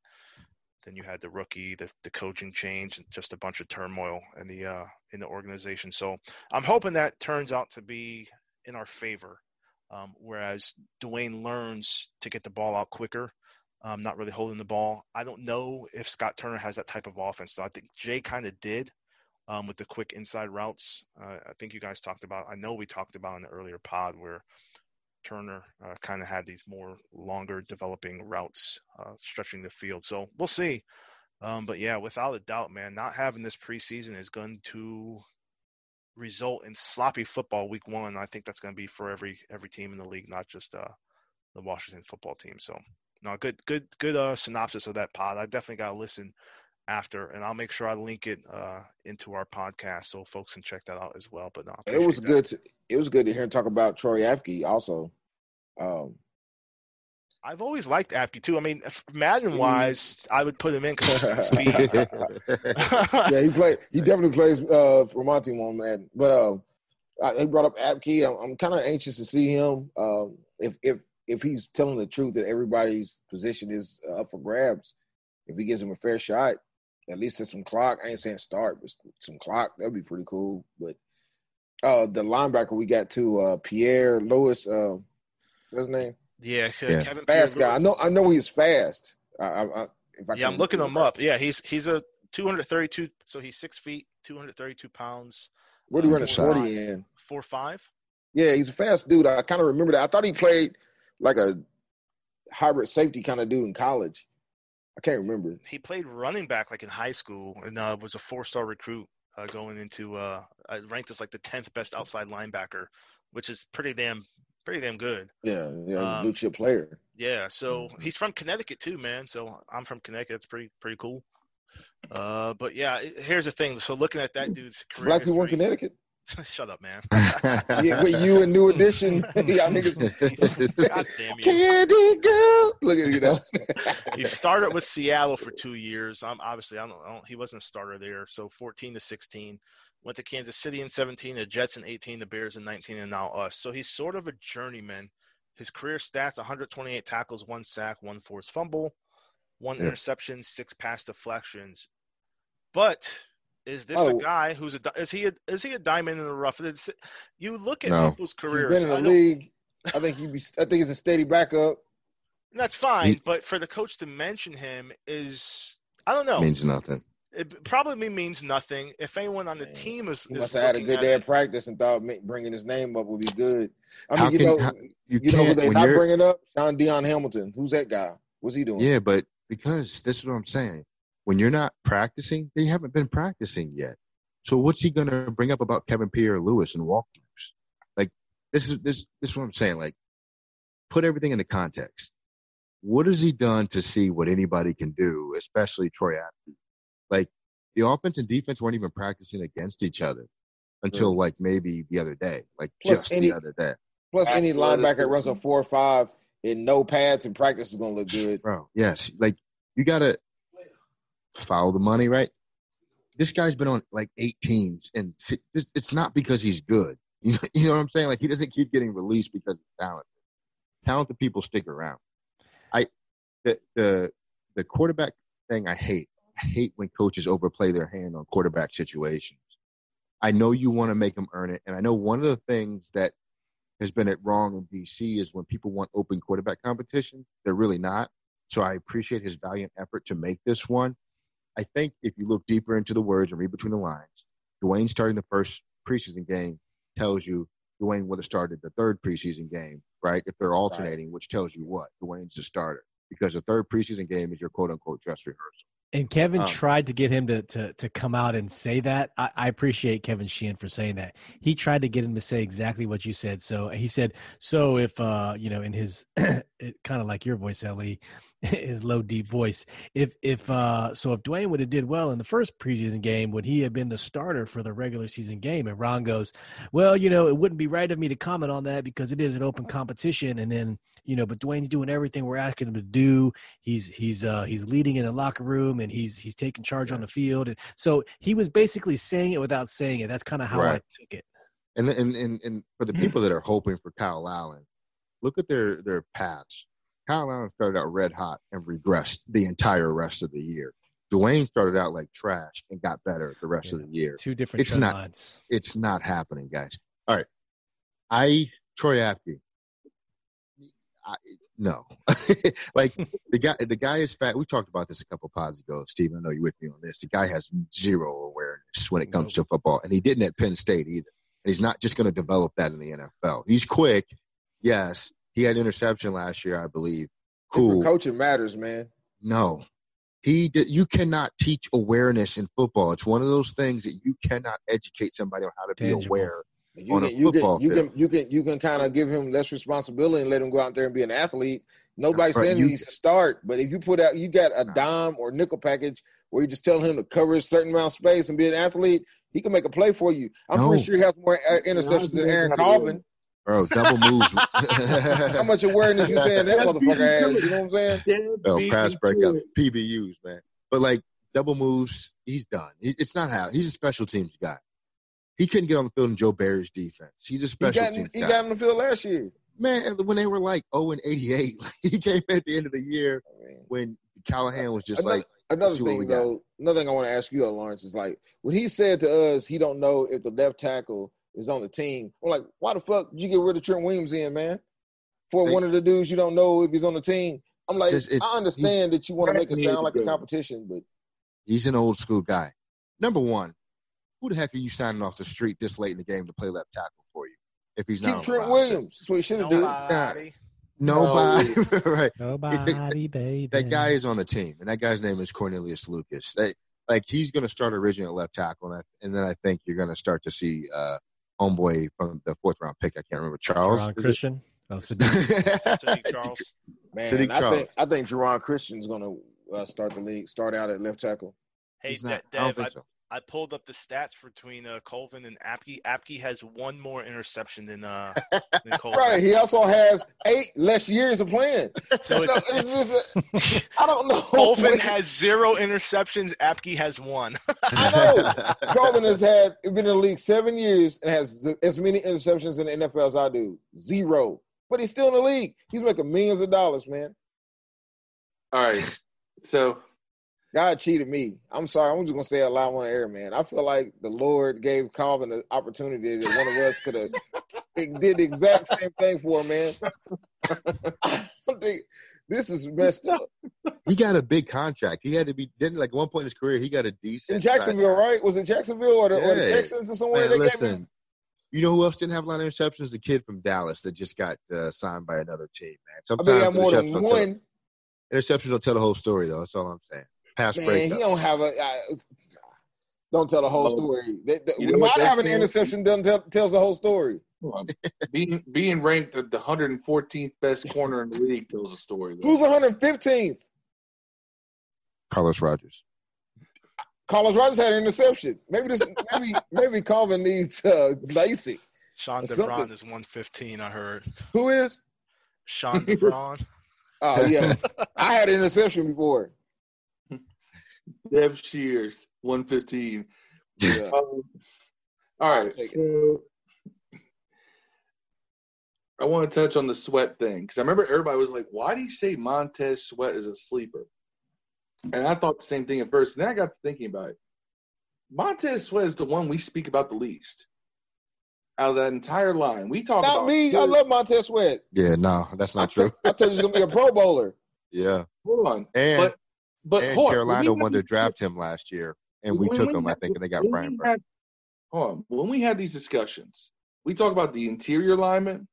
then you had the rookie, the, the coaching change, and just a bunch of turmoil in the uh, in the organization. So I'm hoping that turns out to be in our favor um, whereas Dwayne learns to get the ball out quicker, um, not really holding the ball. I don't know if Scott Turner has that type of offense. So I think Jay kind of did um, with the quick inside routes. Uh, I think you guys talked about. I know we talked about in the earlier pod where Turner uh, kind of had these more longer developing routes uh, stretching the field. So we'll see. Um, but yeah, without a doubt, man, not having this preseason is going to result in sloppy football week one. I think that's going to be for every every team in the league, not just uh, the Washington football team. So, no, good good good uh, synopsis of that pod. I definitely got to listen after, and I'll make sure I link it uh, into our podcast so folks can check that out as well. But no, it was that. good. To, it was good to hear him talk about Troy Apke also. Um, I've always liked Apke too. I mean, Madden wise, I would put him in because of speed. yeah, he played. He definitely plays uh, team on Madden. But uh, I, he brought up Apke. I'm, I'm kind of anxious to see him. Um, if if if he's telling the truth that everybody's position is uh, up for grabs, if he gives him a fair shot, at least at some clock. I ain't saying start, but some clock that'd be pretty cool. But uh, the linebacker we got to uh, Pierre-Louis. Uh, what's his name? Yeah, Yeah. Kevin Fast Pierre- guy. I know. I know he's fast. I, I, I, if I Yeah, I'm looking him up. Yeah, he's he's a 232. So he's six feet, 232 pounds, Where do you Uh, run four forty five. in? four five. Yeah, he's a fast dude. I kind of remember that. I thought he played like a hybrid safety kind of dude in college. I can't remember. He played running back like in high school and uh, was a four star recruit uh, going into uh, uh, ranked as like the 10th best outside linebacker, which is pretty damn pretty damn good. Yeah, yeah, he's a Um, blue chip player. Yeah, so Mhm. he's from Connecticut too, man. So I'm from Connecticut. It's pretty pretty cool. Uh, but yeah, it- here's the thing. So looking at that dude's career Black people in Connecticut. Shut up, man. Yeah, with you and New Edition, y'all niggas. God damn you. Candy girl. Look at you know. he started with Seattle for two years. Um, obviously, I don't, I don't. He wasn't a starter there. So 14 to 16, went to Kansas City in 17, the Jets in 18, the Bears in 19, and now us. So he's sort of a journeyman. His career stats: 128 tackles, one sack, one forced fumble, one Yeah. interception, six pass deflections. But is this Oh. a guy who's a is he a, is he a diamond in the rough? It's, you look at No. people's He's careers. been in I the know- league. I think he. Be, I think he's a steady backup. and that's fine, He- but for the coach to mention him is I don't know. Means nothing. It probably means nothing. If anyone on the Man, team is, He is must have had a good day of practice and thought bringing his name up would be good. I How mean, you can- know, how- You, you know who they when not you're bringing up? Shaun Dion Hamilton. Who's that guy? What's he doing? yeah, but because this is what I'm saying. When you're not practicing, they haven't been practicing yet. So what's he gonna bring up about Kevin Pierre-Louis and walkthroughs? Like this is this this is what I'm saying. Like put everything into context. What has he done to see what anybody can do, especially Troy Apke? Like the offense and defense weren't even practicing against each other until mm. like maybe the other day, like Plus just any- the other day, Plus, any linebacker runs a four or five in no pads and practice is gonna look good. bro. Yes, like you gotta follow the money, right? This guy's been on like eight teams, and it's not because he's good. You know, you know what I'm saying? Like he doesn't keep getting released because he's talent. Talented people stick around. I the the the quarterback thing I hate. Hate when coaches overplay their hand on quarterback situations. I know you want to make them earn it, and I know one of the things that has been it wrong in DC is when people want open quarterback competitions, they're really not. So I appreciate his valiant effort to make this one. I think if you look deeper into the words and read between the lines, Dwayne starting the first preseason game tells you Dwayne would have started the third preseason game, right? If they're alternating, which tells you what? Dwayne's the starter because the third preseason game is your quote unquote dress rehearsal. And Kevin Um, tried to get him to, to to come out and say that. I, I appreciate Kevin Sheehan for saying that. He tried to get him to say exactly what you said. So he said, so if uh, you know, in his kind of like your voice, Ellie, his low deep voice. If if uh so if Dwayne would have did well in the first preseason game, would he have been the starter for the regular season game? And Ron goes, Well, you know, it wouldn't be right of me to comment on that because it is an open competition. And then, you know, but Dwayne's doing everything we're asking him to do. He's he's uh he's leading in the locker room and he's he's taking charge on the field. And so he was basically saying it without saying it. That's kind of how I took it. And and and, and for the people that are hoping for Kyle Allen, look at their their paths. Kyle Allen started out red hot and regressed the entire rest of the year. Dwayne started out like trash and got better the rest of the year. Two different It's not- lines. It's not happening, guys. All right. I Troy Apke. I, no, like the guy. The guy is fat. We talked about this a couple pods ago, Steve. I know you're with me on this. The guy has zero awareness when it comes to football, and he didn't at Penn State either. And he's not just going to develop that in the NFL. He's quick, yes. He had an interception last year, I believe. Cool. coaching matters, man. No, he. Did, you cannot teach awareness in football. It's one of those things that you cannot educate somebody on how to be aware. You On a can, you football can, you field. can, you can, you can kind of give him less responsibility and let him go out there and be an athlete. Nobody's Right, saying you- he needs to start, but if you put out, you got a dime or nickel package where you just tell him to cover a certain amount of space and be an athlete, he can make a play for you. I'm No. pretty sure he has more uh, interceptions than Aaron Colvin. Bro, double moves. How much awareness you saying that motherfucker has? You know what I'm saying? Oh, pass breakup, PBUs, man. But like double moves, he's done. It's not how he's a special teams guy. He couldn't get on the field in Joe Barry's defense. He's a He special got, teams he guy. got in the field last year. man, when they were like 0 and 88, he came in at the end of the year when Callahan was just another, like, another see we thing though, another thing I want to ask you, Lawrence, is like when he said to us, he don't know if the left tackle is on the team. I'm like, why the fuck did you get rid of Trent Williams in, man? For See- one of the dudes you don't know if he's on the team. I'm like, Just- it's- I understand that you want to make it sound like a competition, but He's an old school guy. Number one, who the heck are you signing off the street this late in the game to play left tackle for you? If he's not keep on Trent? Williams. That's what he should have done. Nobody. Nobody, right? Nobody, baby. That guy is on the team, and that guy's name is Cornelius Lucas. They, like he's going to start originally at left tackle, and, I, and then I think you're going to start to see uh, homeboy from the fourth round pick. I can't remember Charles. Ron is it? Christian. Oh, Saahdiq. Saahdiq Charles. Man, Saahdiq I Charles. think I think Geron Christian's gonna uh, start the league, start out at left tackle. Hey, He's not- I don't Dev, I, think so. I pulled up the stats between uh, Colvin and Apke. Apke has one more interception than uh than Colvin. Right. He also has eight less years of playing. So So it's, it's it's I don't know. Colvin has zero interceptions. Apke has one. I know. Colvin has had been in the league seven years and has as many interceptions in the NFL as I do. Zero. But he's still in the league. He's making millions of dollars, man. All right. So God cheated me. I'm sorry. I'm just gonna say it loud on the air, man. I feel like the Lord gave Colvin the opportunity that one of us could have did the exact same thing for him, man. I don't think this is messed up. he got a big contract. He had to be didn't like at one point in his career. He got a decent In Jacksonville, right? Was it Jacksonville or the, or the Texans or somewhere? Man, they gave him? listen, you know who else didn't have a lot of interceptions? The kid from Dallas that just got uh, signed by another team. Man, sometimes bet he had more than interceptions tell- one. interceptions don't tell the whole story, though. That's all I'm saying. Pass Man, he don't have a. I, don't tell the whole Well, story. They, they, you know what not having an means? interception doesn't tell, tells the whole story. come being being ranked the 114th best corner in the league tells a story. though. Who's 115th? Carlos Rogers. Carlos Rogers had an interception. Maybe this. Maybe maybe Colvin needs uh, LASIK. Sean Or something. Is 115. I heard. Who is? Sean DeVron. Oh yeah, I had an interception before. Dev Shears 115. Yeah. Um, all I'll right, take it. so I want to touch on the sweat thing because I remember everybody was like, "Why do you say Montez Sweat is a sleeper?" And I thought the same thing at first. And then I got to thinking about it. Montez Sweat is the one we speak about the least out of that entire line. We talk Not about me. I love Montez Sweat. Yeah, no, that's I, not true. t- I told you he's gonna be a Pro Bowler. Yeah, Hold on, and but but and hold on. Carolina When we wanted to draft him last year, and we when took him. I think, and they got when Brian we Burns. had- Hold on. When we had these discussions, we talk about the interior alignment.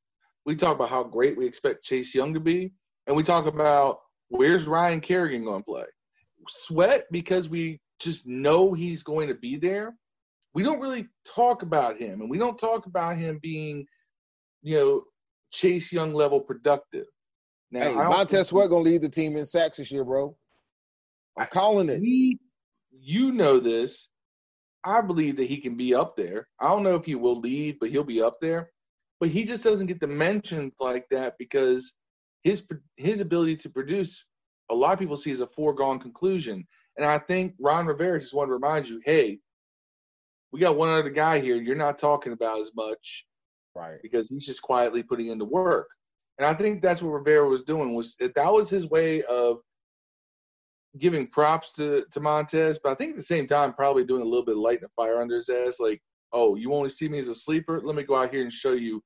We talk about how great we expect Chase Young to be, and we talk about where's Ryan Kerrigan going to play. Sweat because we just know he's going to be there. We don't really talk about him, and we don't talk about him being, you know, Chase Young level productive. Now, Hey, I don't Montez Sweat gonna lead the team in sacks this year, bro. I'm calling it. we, you know this. I believe that he can be up there. I don't know if he will lead, but he'll be up there. But he just doesn't get the mentions like that because his his ability to produce, a lot of people see as a foregone conclusion. And I think Ron Rivera just wanted to remind you, hey, we got one other guy here you're not talking about as much Right. because he's just quietly putting in the work. And I think that's what Rivera was doing was that was his way of giving props to, to Montez, but I think at the same time probably doing a little bit of lighting a fire under his ass, like, oh, you only see me as a sleeper? Let me go out here and show you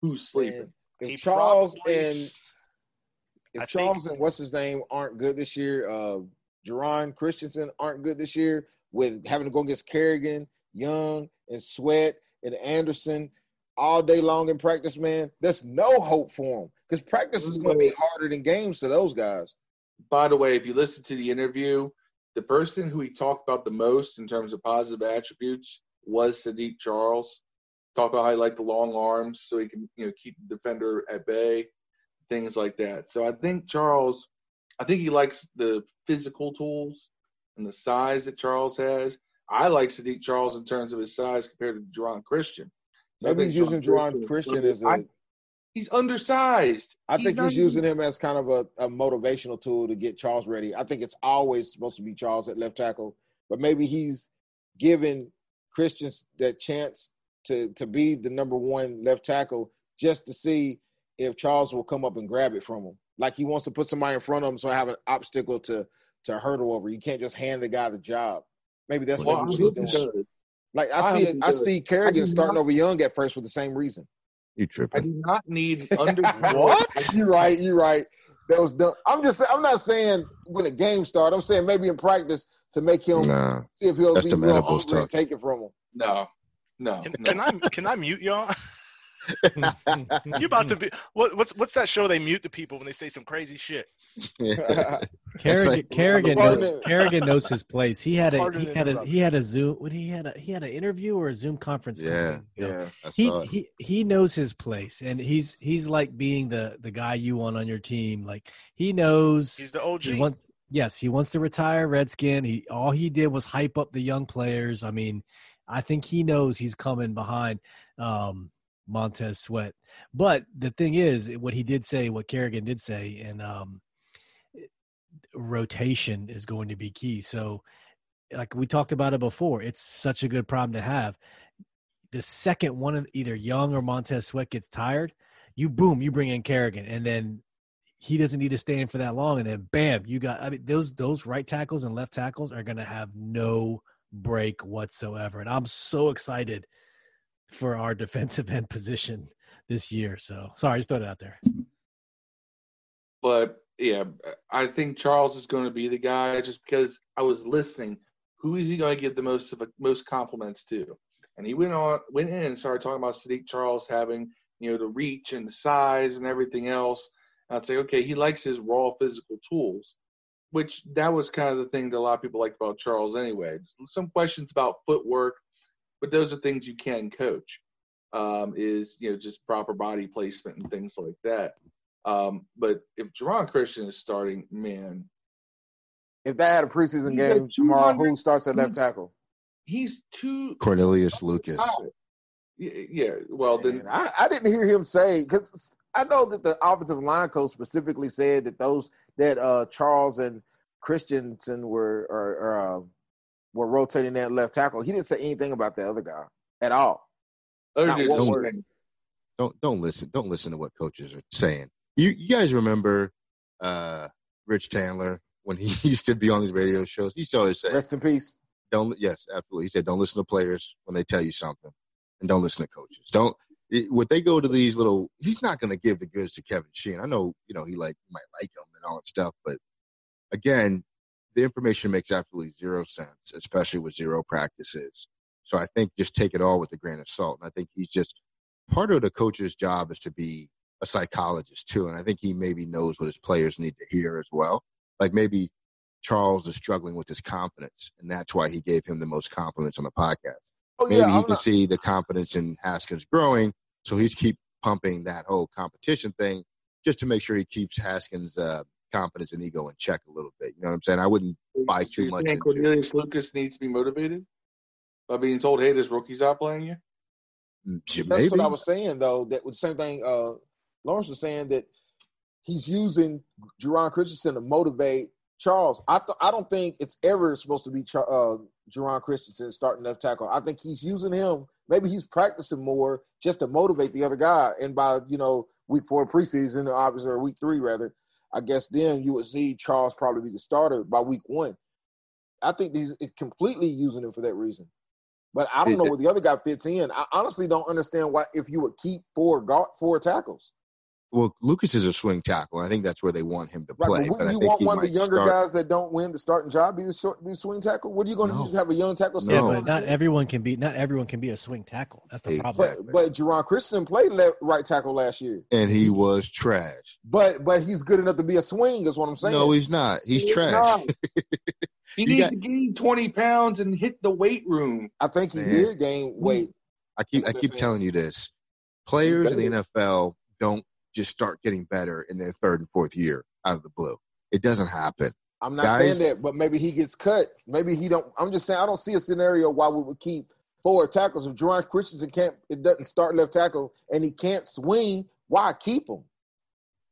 who's sleeping. And He if Charles probably and if I think- Charles and what's his name aren't good this year, uh Geron Christensen aren't good this year with having to go against Kerrigan, Young, and Sweat and Anderson all day long in practice, man. There's no hope for them because practice is going to be harder than games to those guys. By the way, if you listen to the interview, the person who he talked about the most in terms of positive attributes was Saahdiq Charles. Talked about how he liked the long arms so he can, you know, keep the defender at bay, things like that. So I think Charles, I think he likes the physical tools and the size that Charles has. I like Saahdiq Charles in terms of his size compared to Geron Christian. So I Maybe he's using Geron Christian as a. I- he's undersized. I He's think not he's using him as kind of a, a motivational tool to get Charles ready. I think it's always supposed to be Charles at left tackle, but maybe he's giving Christians that chance to to be the number one left tackle just to see if Charles will come up and grab it from him. Like he wants to put somebody in front of him so I have an obstacle to to hurdle over. You can't just hand the guy the job. Maybe that's Well, what I he's doing. Like I I see, I see I Kerrigan starting not- over Young at first for the same reason. You tripping? I do not need under What? You're right. You're right. That was dumb. I'm just. I'm not saying when the game start. I'm saying maybe in practice to make him Nah. see if he'll That's be them real hungry and take it from him. No, no, Can, no. can I can I mute y'all? you about to be what, what's what's that show they mute the people when they say some crazy shit? Kerrigan, like- Kerrigan, knows. Kerrigan knows his place. He had a he had a he had a Zoom. What he had a he had an interview or a Zoom conference. Yeah. coming, you know. yeah. He, it. he he knows his place, and he's he's like being the the guy you want on your team. Like he knows He's the OG. he wants. Yes, he wants to retire Redskin. He all he did was hype up the young players. I mean, I think he knows he's coming behind um, Montez Sweat. But the thing is, what he did say, what Kerrigan did say, and um, rotation is going to be key. So, like we talked about it before, it's such a good problem to have. The second one of either Young or Montez Sweat gets tired, you boom, you bring in Kerrigan, and then he doesn't need to stay in for that long, and then bam, you got. I mean, those those right tackles and left tackles are going to have no break whatsoever, and I'm so excited for our defensive end position this year. So sorry, just throw it out there. But yeah, I think Charles is going to be the guy just because I was listening. Who is he going to give the most of a, most compliments to? And he went on, went in and started talking about Saahdiq Charles having you know the reach and the size and everything else. And I'd say, okay, he likes his raw physical tools, which that was kind of the thing that a lot of people liked about Charles anyway. Some questions about footwork, but those are things you can coach. Um, is you know just proper body placement and things like that. Um, but if Geron Christian is starting, man, If they had a preseason game tomorrow, who starts at left tackle? he's too. Cornelius Lucas. Yeah, yeah, well then, I, I didn't hear him say because I know that the offensive line coach specifically said that those that uh, Charles and Christensen were or, or uh, were rotating that left tackle. He didn't say anything about the other guy at all. other not one word. Don't don't listen. Don't listen to what coaches are saying. You you guys remember uh, Rich Chandler when he used to be on these radio shows? He used to always say, Rest in peace. "Don't." Yes, absolutely. He said, "Don't listen to players when they tell you something, and don't listen to coaches. Don't." What they go to these little, he's not going to give the goods to Kevin Sheehan. I know, you know, he like might like him and all that stuff, but again, the information makes absolutely zero sense, especially with zero practices. So I think just take it all with a grain of salt. And I think he's just part of the coach's job is to be a psychologist too. And I think he maybe knows what his players need to hear as well. Like maybe Charles is struggling with his confidence, and that's why he gave him the most compliments on the podcast. Oh Maybe yeah, he I'm can not, see the confidence in Haskins growing, so he's keep pumping that whole competition thing just to make sure he keeps Haskins' uh, confidence and ego in check a little bit. You know what I'm saying? I wouldn't buy too you're much saying into- Cornelius Lucas needs to be motivated by being told, "Hey, this rookie's out playing you." Mm, That's maybe. what I was saying though. That was the same thing. Uh, Lawrence was saying that he's using Geron Christensen to motivate Charles. I th- I don't think it's ever supposed to be Char- uh, Geron Christensen starting left tackle. I think he's using him. Maybe he's practicing more just to motivate the other guy. And by you know week four preseason, obviously or week three rather, I guess then you would see Charles probably be the starter by week one. I think he's completely using him for that reason. But I don't know where the other guy fits in. I honestly don't understand why if you would keep four guard, four tackles. Well, Lucas is a swing tackle. I think that's where they want him to Right, play. but but I you think want he one of the younger start- guys that don't win the starting job be the short be swing tackle? What are you going to No. just have a young tackle? No. Yeah, on but not everyone can be not everyone can be a swing tackle. That's the problem. But but Geron Christensen played left right tackle last year. and he was trash. But but he's good enough to be a swing. Is what I'm saying. No, he's not. He's He's trash. not. He needs got- to gain twenty pounds and hit the weight room. I think he Man. did gain weight. I keep I keep telling you this. Players in the NFL don't just start getting better in their third and fourth year out of the blue. It doesn't happen. I'm not Guys- saying that, but maybe he gets cut. Maybe he don't. I'm just saying I don't see a scenario why we would keep four tackles if Geron Christensen can't. It doesn't start left tackle and he can't swing. Why keep him?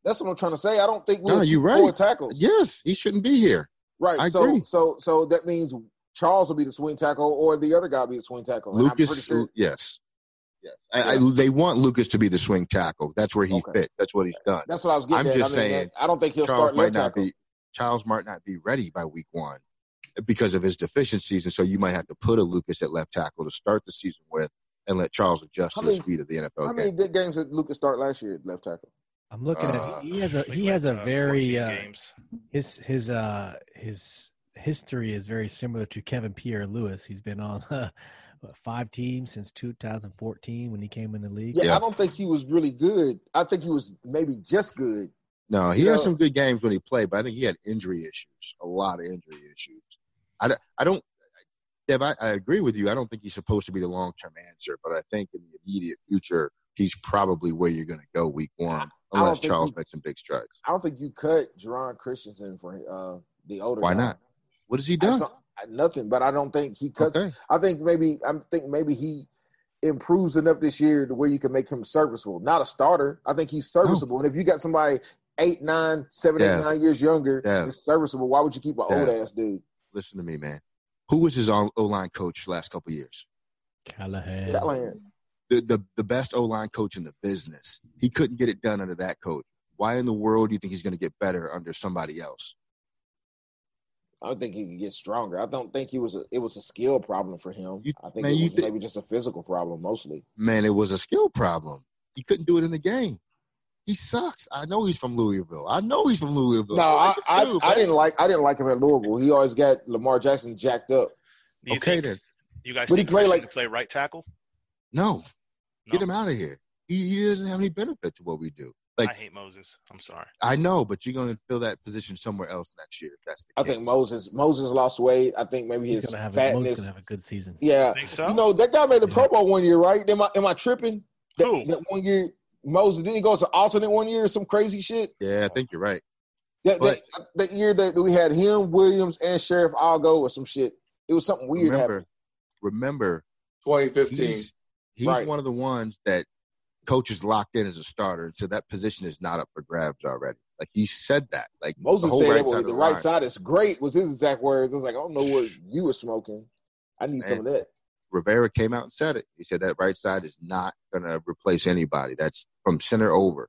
That's what I'm trying to say. I don't think we No, you're keep four right. tackles. Yes, he shouldn't be here. Right. I so agree. so so that means Charles will be the swing tackle or the other guy will be the swing tackle. And I'm pretty Lucas, sure- yes, yes. I, I, they want Lucas to be the swing tackle. That's where he Okay. fits. That's what he's done. that's what I was getting I'm at. just I mean, saying, I don't think he'll Charles start might not tackle. be. Charles might not be ready by week one. because of his deficiencies, and so you might have to put a Lucas at left tackle to start the season with, and let Charles adjust How to the speed of the NFL How game. many good games did Lucas start last year at left tackle? I'm looking Uh, at he has a Like, he has a uh, very uh, games. his his uh his history is very similar to Kevin Pierre-Louis. He's been on what, five teams since 2014 when he came in the league. Yeah, Yeah. I don't think he was really good. I think he was maybe just good. No, he You had know- some good games when he played, but I think he had injury issues, a lot of injury issues. I, don't- I don't, Dev, I, I agree with you. I don't think he's supposed to be the long term answer, but I think in the immediate future, he's probably where you're going to go week one, don't unless Charles he- makes some big strides. I don't think you cut Geron Christensen for uh, the older. Why guy. not? What has he I done? saw- I- nothing, but I don't think he cuts. Okay. I think maybe I think maybe he improves enough this year to where you can make him serviceable. Not a starter. I think he's serviceable. And if you got somebody eight, nine, seven, eight, Yeah. nine years younger, Yeah. that's serviceable. Why would you keep an Yeah. old ass dude? Listen to me, man. Who was his O line coach last couple of years? Callahan. Callahan. The, the the best O line coach in the business. He couldn't get it done under that coach. Why in the world do you think he's going to get better under somebody else? I don't think he could get stronger. I don't think he was a, it was a skill problem for him. You- I think man, it you was thi- maybe just a physical problem mostly. man, it was a skill problem. He couldn't do it in the game. He sucks. I know he's from Louisville. I know he's from Louisville. No, I, I, too, I man. didn't like I didn't like him at Louisville. He always got Lamar Jackson jacked up. Do you Okay, think, then. you guys But he think played Christian like- to play right tackle? No, No, get him out of here. He, he doesn't have any benefit to what we do. Like I hate Moses. I'm sorry. I know, but you're going to fill that position somewhere else next year. If that's the I case. think Moses Moses lost weight. I think maybe He's his gonna have a, fatness. Moses gonna have a good season. yeah, Think so? you know that guy made the Yeah. Pro Bowl one year, right? Am I am I tripping? That, Who? that one year, Moses didn't he go to alternate one year or some crazy shit? Yeah, I think you're right. That, But- that, that year that we had him, Williams, and Scherff all go or some shit. It was something weird remember, happened. remember, 2015. he's he's Right. one of the ones that coaches locked in as a starter, and so that position is not up for grabs already. Like he said that. Like Moses said right that side was of the the right line. side is great was his exact words. I was like, I don't know what you were smoking. I need some of that. Rivera came out and said it. He said that right side is not going to replace anybody. That's from center over.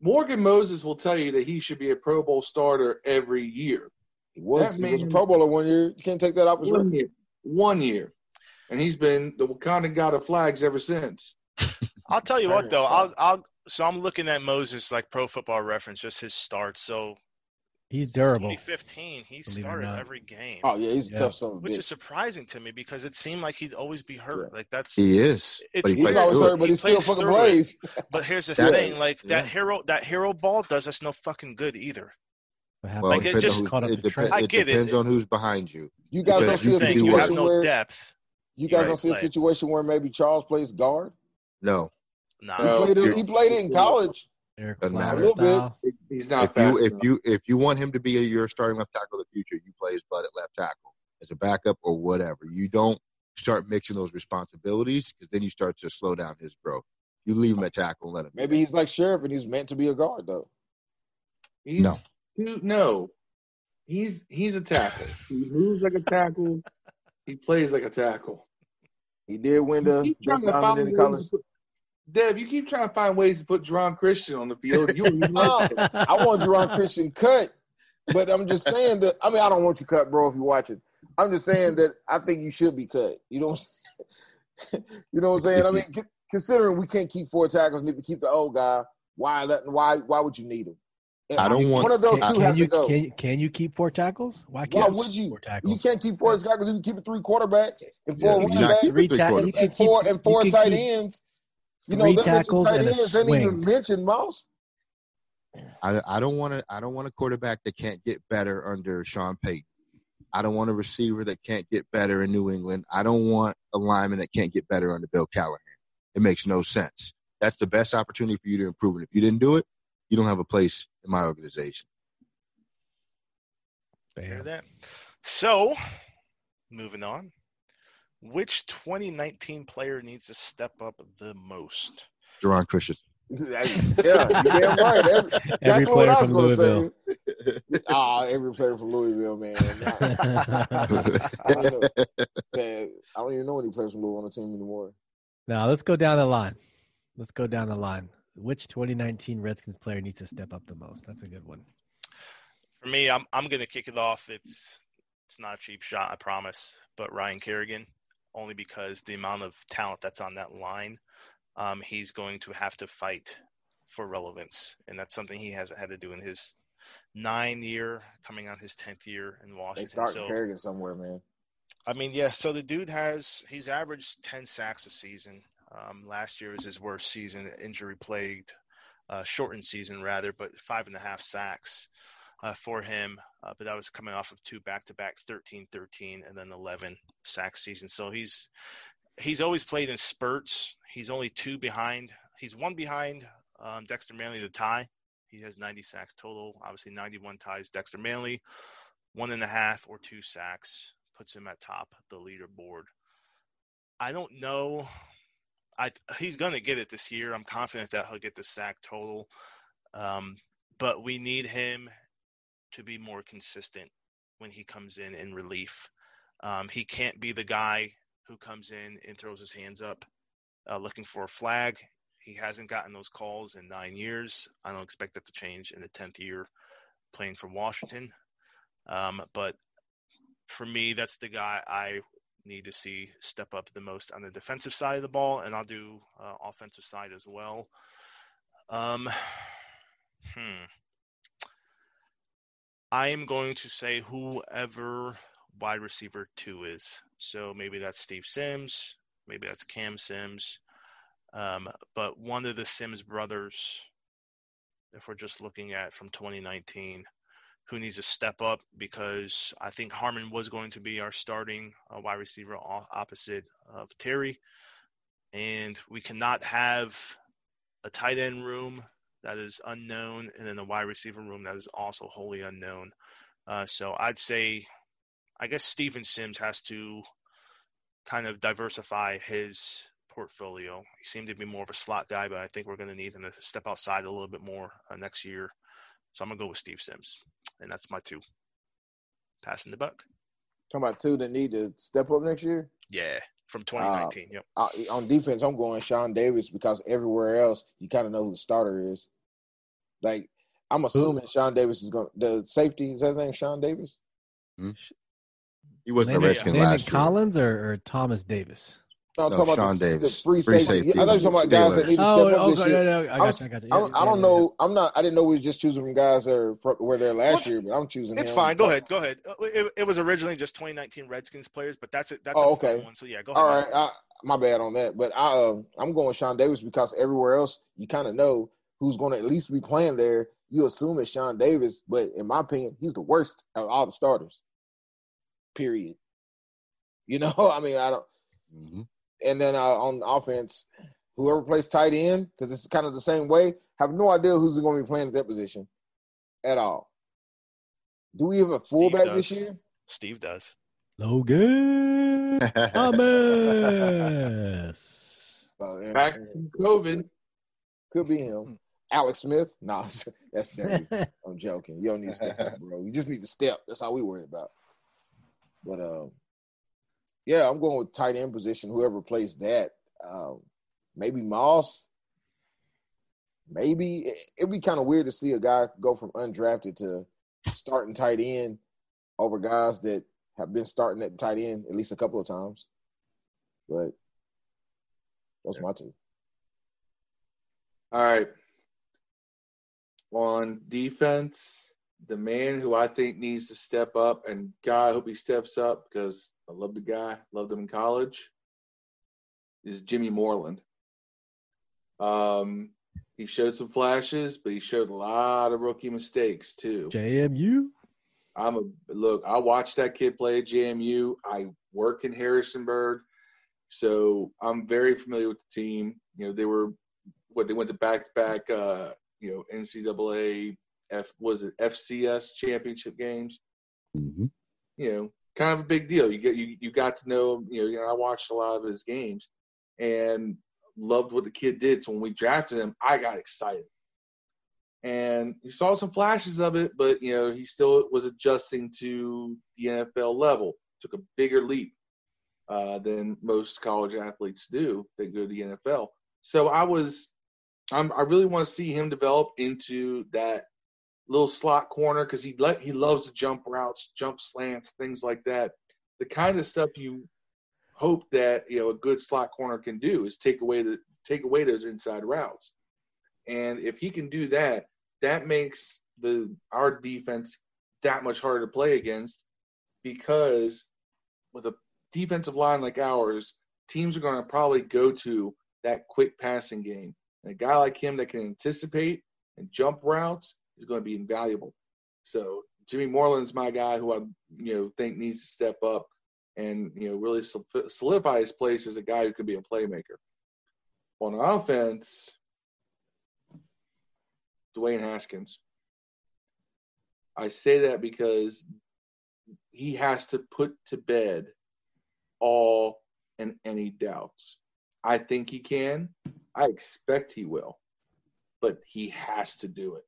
Morgan Moses will tell you that he should be a Pro Bowl starter every year. He was, That he was a Pro Bowler one year. You can't take that off his One record. year. One year. And he's been the Wakanda god of flags ever since. I'll tell you what though. I'll I'll so I'm looking at Moses like Pro Football Reference, just his starts. So He's durable. 2015, he's Believe it or started every game, Oh yeah, he's Yeah. tough son of a which bitch. is surprising to me because it seemed like he'd always be hurt. Like that's. He is, It's but he He's always hurt, but He he still fucking plays. But here's the That's- thing: like that yeah. hero, that hero ball does us no fucking good either. Well, Like, it it depends, just on, caught who's, up it, to. I get it. depends on who's behind you. You guys Because don't see a can you have situation no where depth. you guys Right. don't see a situation where maybe Charles plays guard. No, Nah, He No. played it, he played it in college. Eric Doesn't matter. Flower A style. He's not if fast you if you if you want him to be a, your starting left tackle of the future, you play his butt at left tackle as a backup or whatever. You don't start mixing those responsibilities because then you start to slow down his growth. You leave him at tackle and let him. Maybe he's like Scherff and he's meant to be a guard though. He's, No. Dude, no. He's he's a tackle. He moves like a tackle. He plays like a tackle. He did win the keep trying best to lineman find in ways college. put, Dev, you keep trying to find ways to put Geron Christian on the field. You don't Oh. I want Geron Christian cut, but I'm just saying that. I mean, I don't want you cut, bro. If you're watching, I'm just saying that I think you should be cut. You know, you know what I'm saying? I mean, c- considering we can't keep four tackles, need to keep the old guy. Why? let- Why? Why would you need him? And I don't want- one of those can- two Can have you to go. can, can you keep four tackles? Why Why can't would you? four You can't keep four tackles. You can keep three quarterbacks and four you running not backs keep three it three tackles. quarters. And four keep, and four tight keep ends. You know, three them mentioned tackles tight and a ends ain't even swing. mentioned, Mouse. I, I don't want to. I don't want a quarterback that can't get better under Sean Payton. I don't want a receiver that can't get better in New England. I don't want a lineman that can't get better under Bill Callahan. It makes no sense. That's the best opportunity for you to improve. And if you didn't do it, you don't have a place in my organization. Hear Bam. that? So, moving on. Which 2019 player needs to step up the most? Geron Christian. yeah, damn right. Every, Every exactly what player I was from Louisville. say. Ah, every player from Louisville, man. I don't know. Man, I don't even know any players from Louisville on the team anymore. Now let's go down the line. Let's go down the line. Which 2019 Redskins player needs to step up the most? That's a good one. For me, I'm I'm gonna kick it off. It's It's not a cheap shot, I promise. But Ryan Kerrigan, only because the amount of talent that's on that line, um, he's going to have to fight for relevance, and that's something he hasn't had to do in his nine year, coming on his tenth year in Washington. They start so, Kerrigan somewhere, man. I mean, yeah. So the dude has he's averaged ten sacks a season. Um, last year was his worst season, injury plagued, uh, shortened season rather, but five and a half sacks uh, for him. Uh, but that was coming off of two back to back 13 13 and then 11 sack season. So he's he's always played in spurts. He's only two behind. He's one behind um, Dexter Manley to tie. He has 90 sacks total. Obviously, 91 ties Dexter Manley. One and a half or two sacks puts him at top the leaderboard. I don't know. I he's going to get it this year. I'm confident that he'll get the sack total. Um, but we need him to be more consistent when he comes in in relief. Um, he can't be the guy who comes in and throws his hands up uh, looking for a flag. He hasn't gotten those calls in nine years. I don't expect that to change in the 10th year playing for Washington. Um, but for me, that's the guy I need to see step up the most on the defensive side of the ball, and I'll do uh, offensive side as well. Um, hmm. I am going to say whoever wide receiver two is. So maybe that's Steve Sims, maybe that's Cam Sims, um, but one of the Sims brothers, if we're just looking at from 2019, who needs to step up because I think Harmon was going to be our starting uh, wide receiver opposite of Terry, and we cannot have a tight end room that is unknown and then a wide receiver room that is also wholly unknown. Uh, so I'd say, I guess Steven Sims has to kind of diversify his portfolio. He seemed to be more of a slot guy, but I think we're going to need him to step outside a little bit more uh, next year. So I'm going to go with Steve Sims, and that's my two. Passing the buck. Talking about two that need to step up next year. Yeah, from 2019. yep. Uh, on defense, I'm going Sean Davis because everywhere else you kind of know who the starter is. Like I'm assuming Sean Davis is going. The safety is that his name Sean Davis? Hmm? He wasn't Landon, a Redskin Landon last year. Collins or, or Thomas Davis? No, I'm No, talking Sean about the, Davis. the free, Free safety. safety. I thought you were talking about guys that Steelers. need to Oh, step up oh, this year. no, no, I I'm- got you, I got you. I Yeah, don't, I don't yeah, know. I'm not. I didn't know we was just choosing from guys that are fr- were there last What? year, but I'm choosing. It's him. fine. Go ahead. Go ahead. Uh, It, it was originally just 2019 Redskins players, but that's it. That's Oh, a okay. one. So yeah, go ahead. All right, I, my bad on that. But I, uh, I'm going Sean Davis because everywhere else you kind of know who's going to at least be playing there. You assume it's Sean Davis, but in my opinion, he's the worst of all the starters. Period. You know, I mean, I don't. Mhm. And then uh, on offense, whoever plays tight end, because it's kind of the same way, have no idea who's going to be playing at that position at all. Do we have a fullback this year? Steve does. Logan Thomas. Back from COVID. Could be him. Alex Smith? Nah, that's dirty. I'm joking. You don't need to step up, bro. You just need to step. That's all we worried about. But um, yeah, I'm going with tight end position. Whoever plays that, um, maybe Moss. Maybe It- it'd be kind of weird to see a guy go from undrafted to starting tight end over guys that have been starting at tight end at least a couple of times. But those my two. All right. On defense, the man who I think needs to step up, and God, I hope he steps up because I love the guy, loved him in college, is Jimmy Moreland. Um, he showed some flashes, but he showed a lot of rookie mistakes too. JMU. I'm a look. I watched that kid play at JMU. I work in Harrisonburg, so I'm very familiar with the team. You know, they were what they went to back to back. You know, NCAA F was it FCS championship games. Mhm. You know, kind of a big deal. You get you you got to know. You know, you know, I watched a lot of his games and loved what the kid did. So when we drafted him, I got excited and he saw some flashes of it, but you know he still was adjusting to the NFL level. Took a bigger leap uh, than most college athletes do that go to the NFL. So I was, I'm, I really want to see him develop into that little slot corner because he let he loves to jump routes, jump slants, things like that. The kind of stuff you hope that you know a good slot corner can do is take away the take away those inside routes. And if he can do that, that makes the our defense that much harder to play against because with a defensive line like ours, teams are going to probably go to that quick passing game. And a guy like him that can anticipate and jump routes is going to be invaluable. So Jimmy Moreland's my guy who I you know think needs to step up and you know really solidify his place as a guy who can be a playmaker. On offense, Dwayne Haskins. I say that because he has to put to bed all and any doubts. I think he can. I expect he will. But he has to do it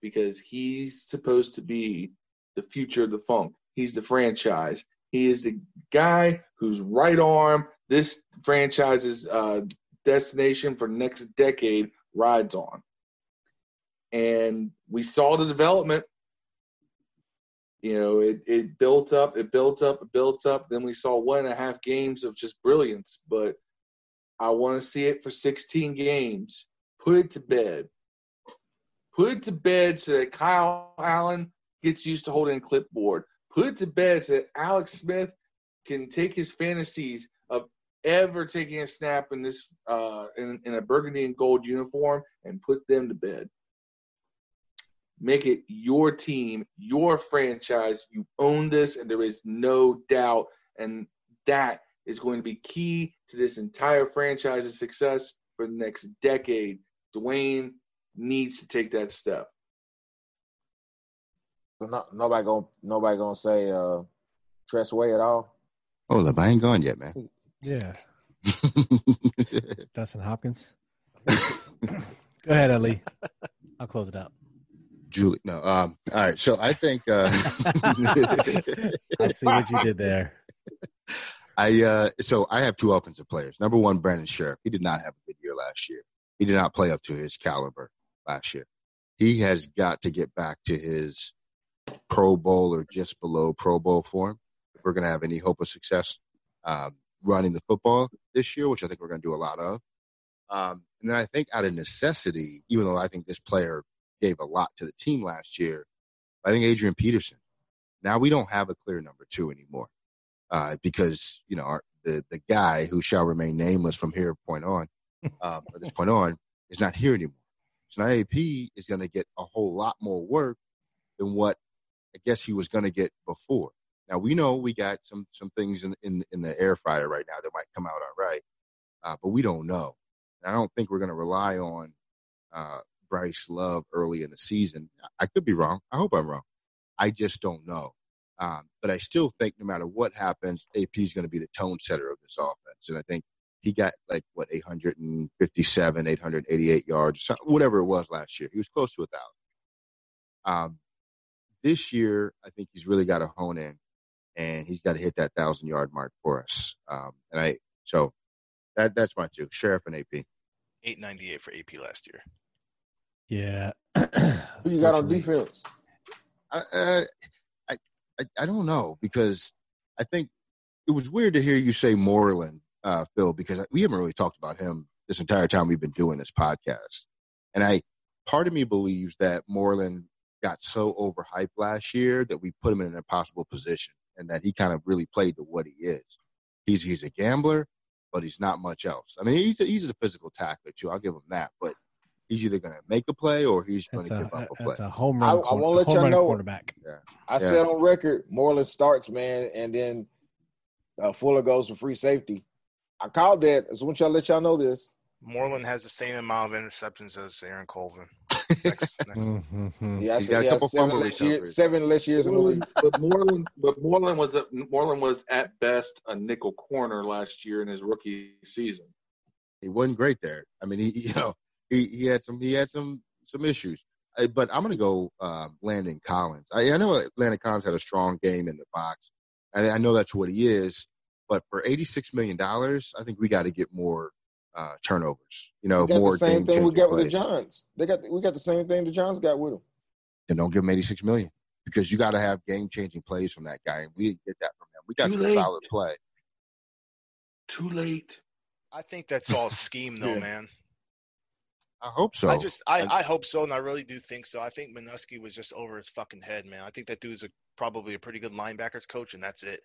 because he's supposed to be the future of the funk. He's the franchise. He is the guy whose right arm this franchise's uh, destination for next decade rides on. And we saw the development. You know, it, it built up, it built up, it built up. Then we saw one and a half games of just brilliance. But I want to see it for 16 games. Put it to bed. Put it to bed so that Kyle Allen gets used to holding a clipboard. Put it to bed so that Alex Smith can take his fantasies of ever taking a snap in this uh, in, in a burgundy and gold uniform and put them to bed. Make it your team, your franchise. You own this, and there is no doubt. And that is going to be key to this entire franchise's success for the next decade. Dwayne needs to take that step. So no, nobody gonna nobody gonna say uh Tress Way at all. Hold up, I ain't gone yet, man. Yeah. Dustin Hopkins. Go ahead, Ali. I'll close it out. Julie, no. Um. All right. So I think. Uh, I see what you did there. I uh. So I have two offensive players. Number one, Brandon Scherff. He did not have a good year last year. He did not play up to his caliber last year. He has got to get back to his Pro Bowl or just below Pro Bowl form. If we're going to have any hope of success um, running the football this year, which I think we're going to do a lot of. Um, and then I think out of necessity, even though I think this player gave a lot to the team last year, I think Adrian Peterson. Now we don't have a clear number two anymore uh, because you know our, the the guy who shall remain nameless from here point on, uh, from this point on, is not here anymore. So now AP is going to get a whole lot more work than what I guess he was going to get before. Now we know we got some some things in in, in the air fryer right now that might come out all right, uh, but we don't know. And I don't think we're going to rely on uh, Bryce Love early in the season. I could be wrong. I hope I'm wrong. I just don't know. Um, but I still think no matter what happens, AP is going to be the tone setter of this offense. And I think he got like what 857, 888 yards, whatever it was last year. He was close to a thousand. Um, this year, I think he's really got to hone in, and he's got to hit that thousand yard mark for us. Um, and I so that that's my two, Scherff and AP. Eight ninety eight for AP last year. Yeah. Who you got on defense? I, uh, I, I don't know because I think it was weird to hear you say Moreland, uh, Phil, because we haven't really talked about him this entire time we've been doing this podcast. And I, part of me believes that Moreland got so overhyped last year that we put him in an impossible position and that he kind of really played to what he is. He's he's a gambler, but he's not much else. I mean, he's a, he's a physical tackler too. I'll give him that, but he's either going to make a play or he's going to give up a play. That's a home run. I, I won't let y'all know. Quarterback. Yeah. I yeah. said on record, Moreland starts, man, and then uh, Fuller goes for free safety. I called that. I just want y'all to let y'all know this. Moreland has the same amount of interceptions as Aaron Colvin. Next, next. Mm-hmm. Yeah, he's got a couple seven less, years, seven less years in the league. But Moreland, but Moreland was a, Moreland was at best a nickel corner last year in his rookie season. He wasn't great there. I mean, he you know he, he had some he had some some issues. I, but I'm going to go uh, Landon Collins. I, I know Landon Collins had a strong game in the box. I, I know that's what he is. But for $86 million, I think we got to get more uh, turnovers. You know, more the same thing we got plays. with the Johns. They got we got the same thing the Johns got with them. And don't give him 86 million because you got to have game changing plays from that guy. And we didn't get that from him. We got Too some late. solid play. Too late. I think that's all scheme, though, Yeah. man. I hope so. I just, I, I- I hope so, and I really do think so. I think Manusky was just over his fucking head, man. I think that dude's a, probably a pretty good linebackers coach, and that's it.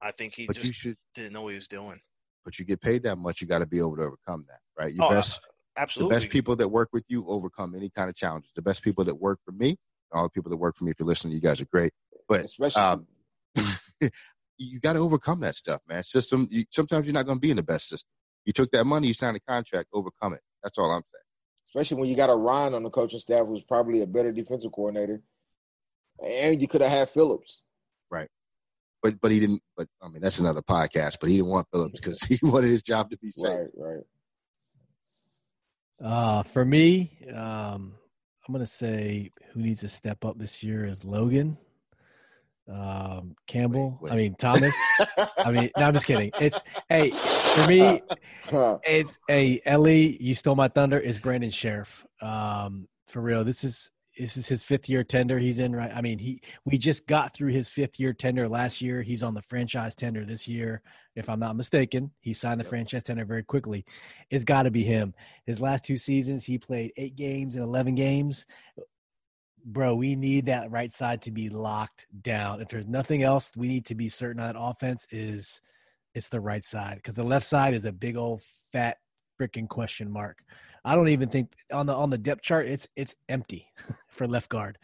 I think he but you just should, didn't know what he was doing. but you get paid that much, you got to be able to overcome that, right? Your Oh, best, the Absolutely. best people that work with you overcome any kind of challenges. The best people that work for me, all the people that work for me, if you're listening, you guys are great. But Especially um, you got to overcome that stuff, man. System. You, sometimes you're not going to be in the best system. You took that money, you signed a contract, overcome it. That's all I'm saying. Especially when you got a Ryan on the coaching staff who's probably a better defensive coordinator. And you could have had Phillips. Right. But but he didn't. But I mean, that's another podcast. But he didn't want Phillips because he wanted his job to be safe. Right, right. Uh, for me, um, I'm gonna say who needs to step up this year is Logan, um, Campbell. Wait, I mean Thomas. I mean, no, I'm just kidding. It's hey for me, it's a Ellie. You stole my thunder. Is Brandon Scherff? Um, for real. This is this is his fifth year tender. He's in right. I mean, he we just got through his fifth year tender last year. He's on the franchise tender this year, if I'm not mistaken. He signed the Yep. franchise tender very quickly. It's got to be him. His last two seasons, he played eight games and eleven games. Bro, we need that right side to be locked down. If there's nothing else, we need to be certain on that offense is it's the right side because the left side is a big old fat freaking question mark. I don't even think on the on the depth chart it's it's empty for left guard.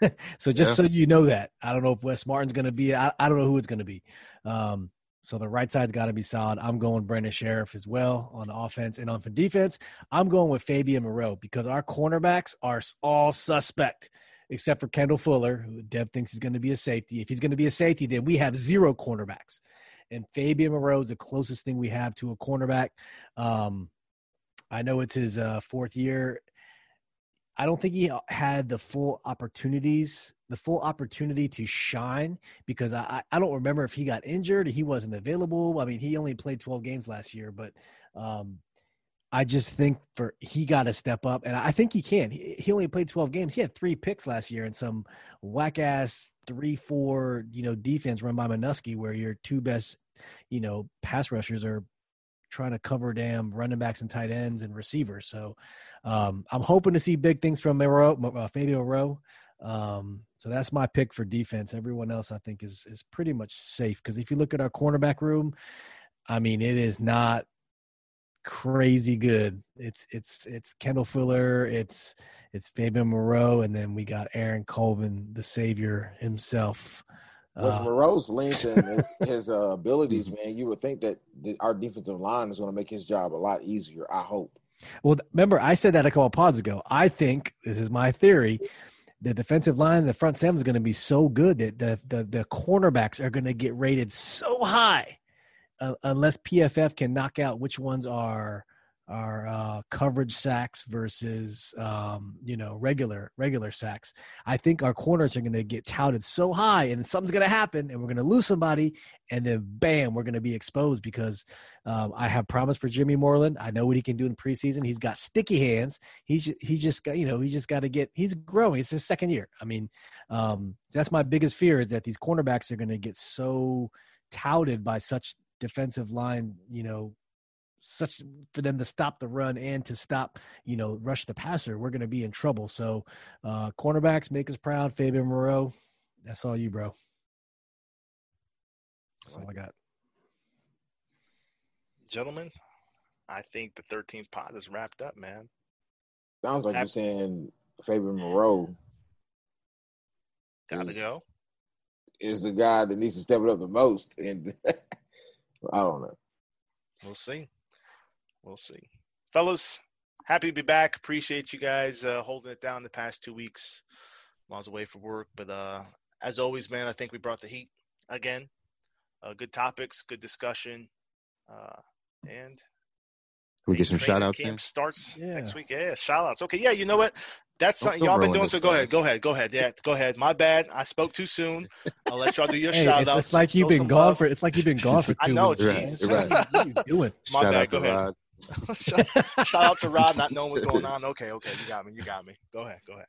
so just Yeah. so you know that I don't know if Wes Martin's going to be. I, I don't know who it's going to be. Um, so the right side's got to be solid. I'm going Brandon Scherff as well on offense and on defense. I'm going with Fabian Moreau because our cornerbacks are all suspect except for Kendall Fuller, who Dev thinks is going to be a safety. If he's going to be a safety, then we have zero cornerbacks. And Fabian Moreau is the closest thing we have to a cornerback. Um, I know it's his uh, fourth year. I don't think he had the full opportunities, the full opportunity to shine because I, I don't remember if he got injured he wasn't available. I mean, he only played 12 games last year, but um, I just think for he got to step up, and I think he can. He, he only played 12 games. He had three picks last year and some whack ass three four you know defense run by Manusky, where your two best you know pass rushers are trying to cover damn running backs and tight ends and receivers. So um, I'm hoping to see big things from Moreau, uh, Fabio Moreau. Um, so that's my pick for defense. Everyone else I think is is pretty much safe because if you look at our cornerback room, I mean it is not crazy good. It's it's it's Kendall Fuller, it's it's Fabian Moreau, and then we got Aaron Colvin, the savior himself. With Uh, Moreau's length and his uh, abilities, man, you would think that the, our defensive line is going to make his job a lot easier. I hope. Well, remember, I said that a couple of pods ago. I think this is my theory. The defensive line, the front seven is going to be so good that the the, the cornerbacks are going to get rated so high, uh, unless PFF can knock out which ones are are uh, coverage sacks versus um, you know regular regular sacks. I think our corners are going to get touted so high, and something's going to happen, and we're going to lose somebody, and then bam, we're going to be exposed because um, I have promise for Jimmy Moreland. I know what he can do in preseason. He's got sticky hands. He's he just got you know he just got to get. He's growing. It's his second year. I mean, um, that's my biggest fear is that these cornerbacks are going to get so touted by such defensive line. You know, such for them to stop the run and to stop you know rush the passer. We're going to be in trouble. So, uh, cornerbacks make us proud. Fabian Moreau. That's all you, bro. That's all I got. Gentlemen, I think the 13th pod is wrapped up, man. Sounds like Hap- you're saying Fabian Moreau Gotta Is- go. is the guy that needs to step it up the most. And I don't know. We'll see. We'll see. Fellas, happy to be back. Appreciate you guys uh, holding it down the past two weeks. I was away for work, but uh, as always, man, I think we brought the heat again. Uh, good topics, good discussion, uh, and Can we get some training shout outs Camp in? starts Yeah. next week. Yeah, shout outs. Okay, yeah, you know what? That's Don't- something y'all been doing. So go for ahead, go ahead, go ahead. Yeah, go ahead. My bad. I spoke too soon. I'll let y'all do your Hey, shout it's, outs. it's like you've been gone for. It's like you've been gone for two I know, weeks. Right, right. What are you doing? My shout bad, out go to ahead. Rod. shout, shout out to Rod not knowing what's going on. Okay, okay, you got me. You got me. Go ahead. Go ahead.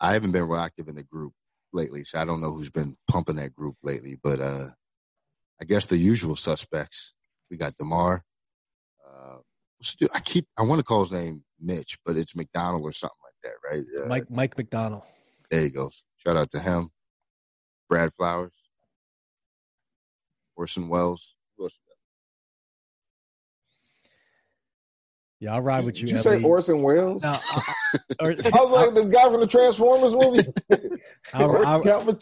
I haven't been real active in the group lately, so I don't know who's been pumping that group lately. But uh, I guess the usual suspects. We got Demar. Uh, still, I keep I want to call his name Mitch, but it's McDonald or something like that, right? Uh, Mike Mike McDonald. There you go. Shout out to him. Brad Flowers. Orson Wells. Who else Yeah, I'll ride with you. Did you say Orson Welles? No, I, I, or- I was like the guy from the Transformers movie. I'll- I'll-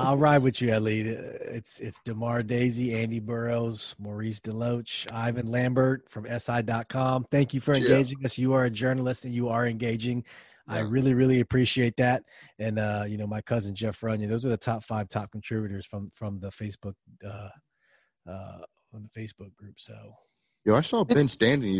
I'll ride with you, Ellie. It's it's Demar Daisy, Andy Burrows, Maurice Deloach, Ivan Lambert from SI.com. Thank you for Yeah. engaging us. You are a journalist and you are engaging. I really, really appreciate that. And uh, you know, my cousin Jeff Runyon, those are the top five top contributors from from the Facebook uh uh on the Facebook group. So Yo, I saw Ben Standig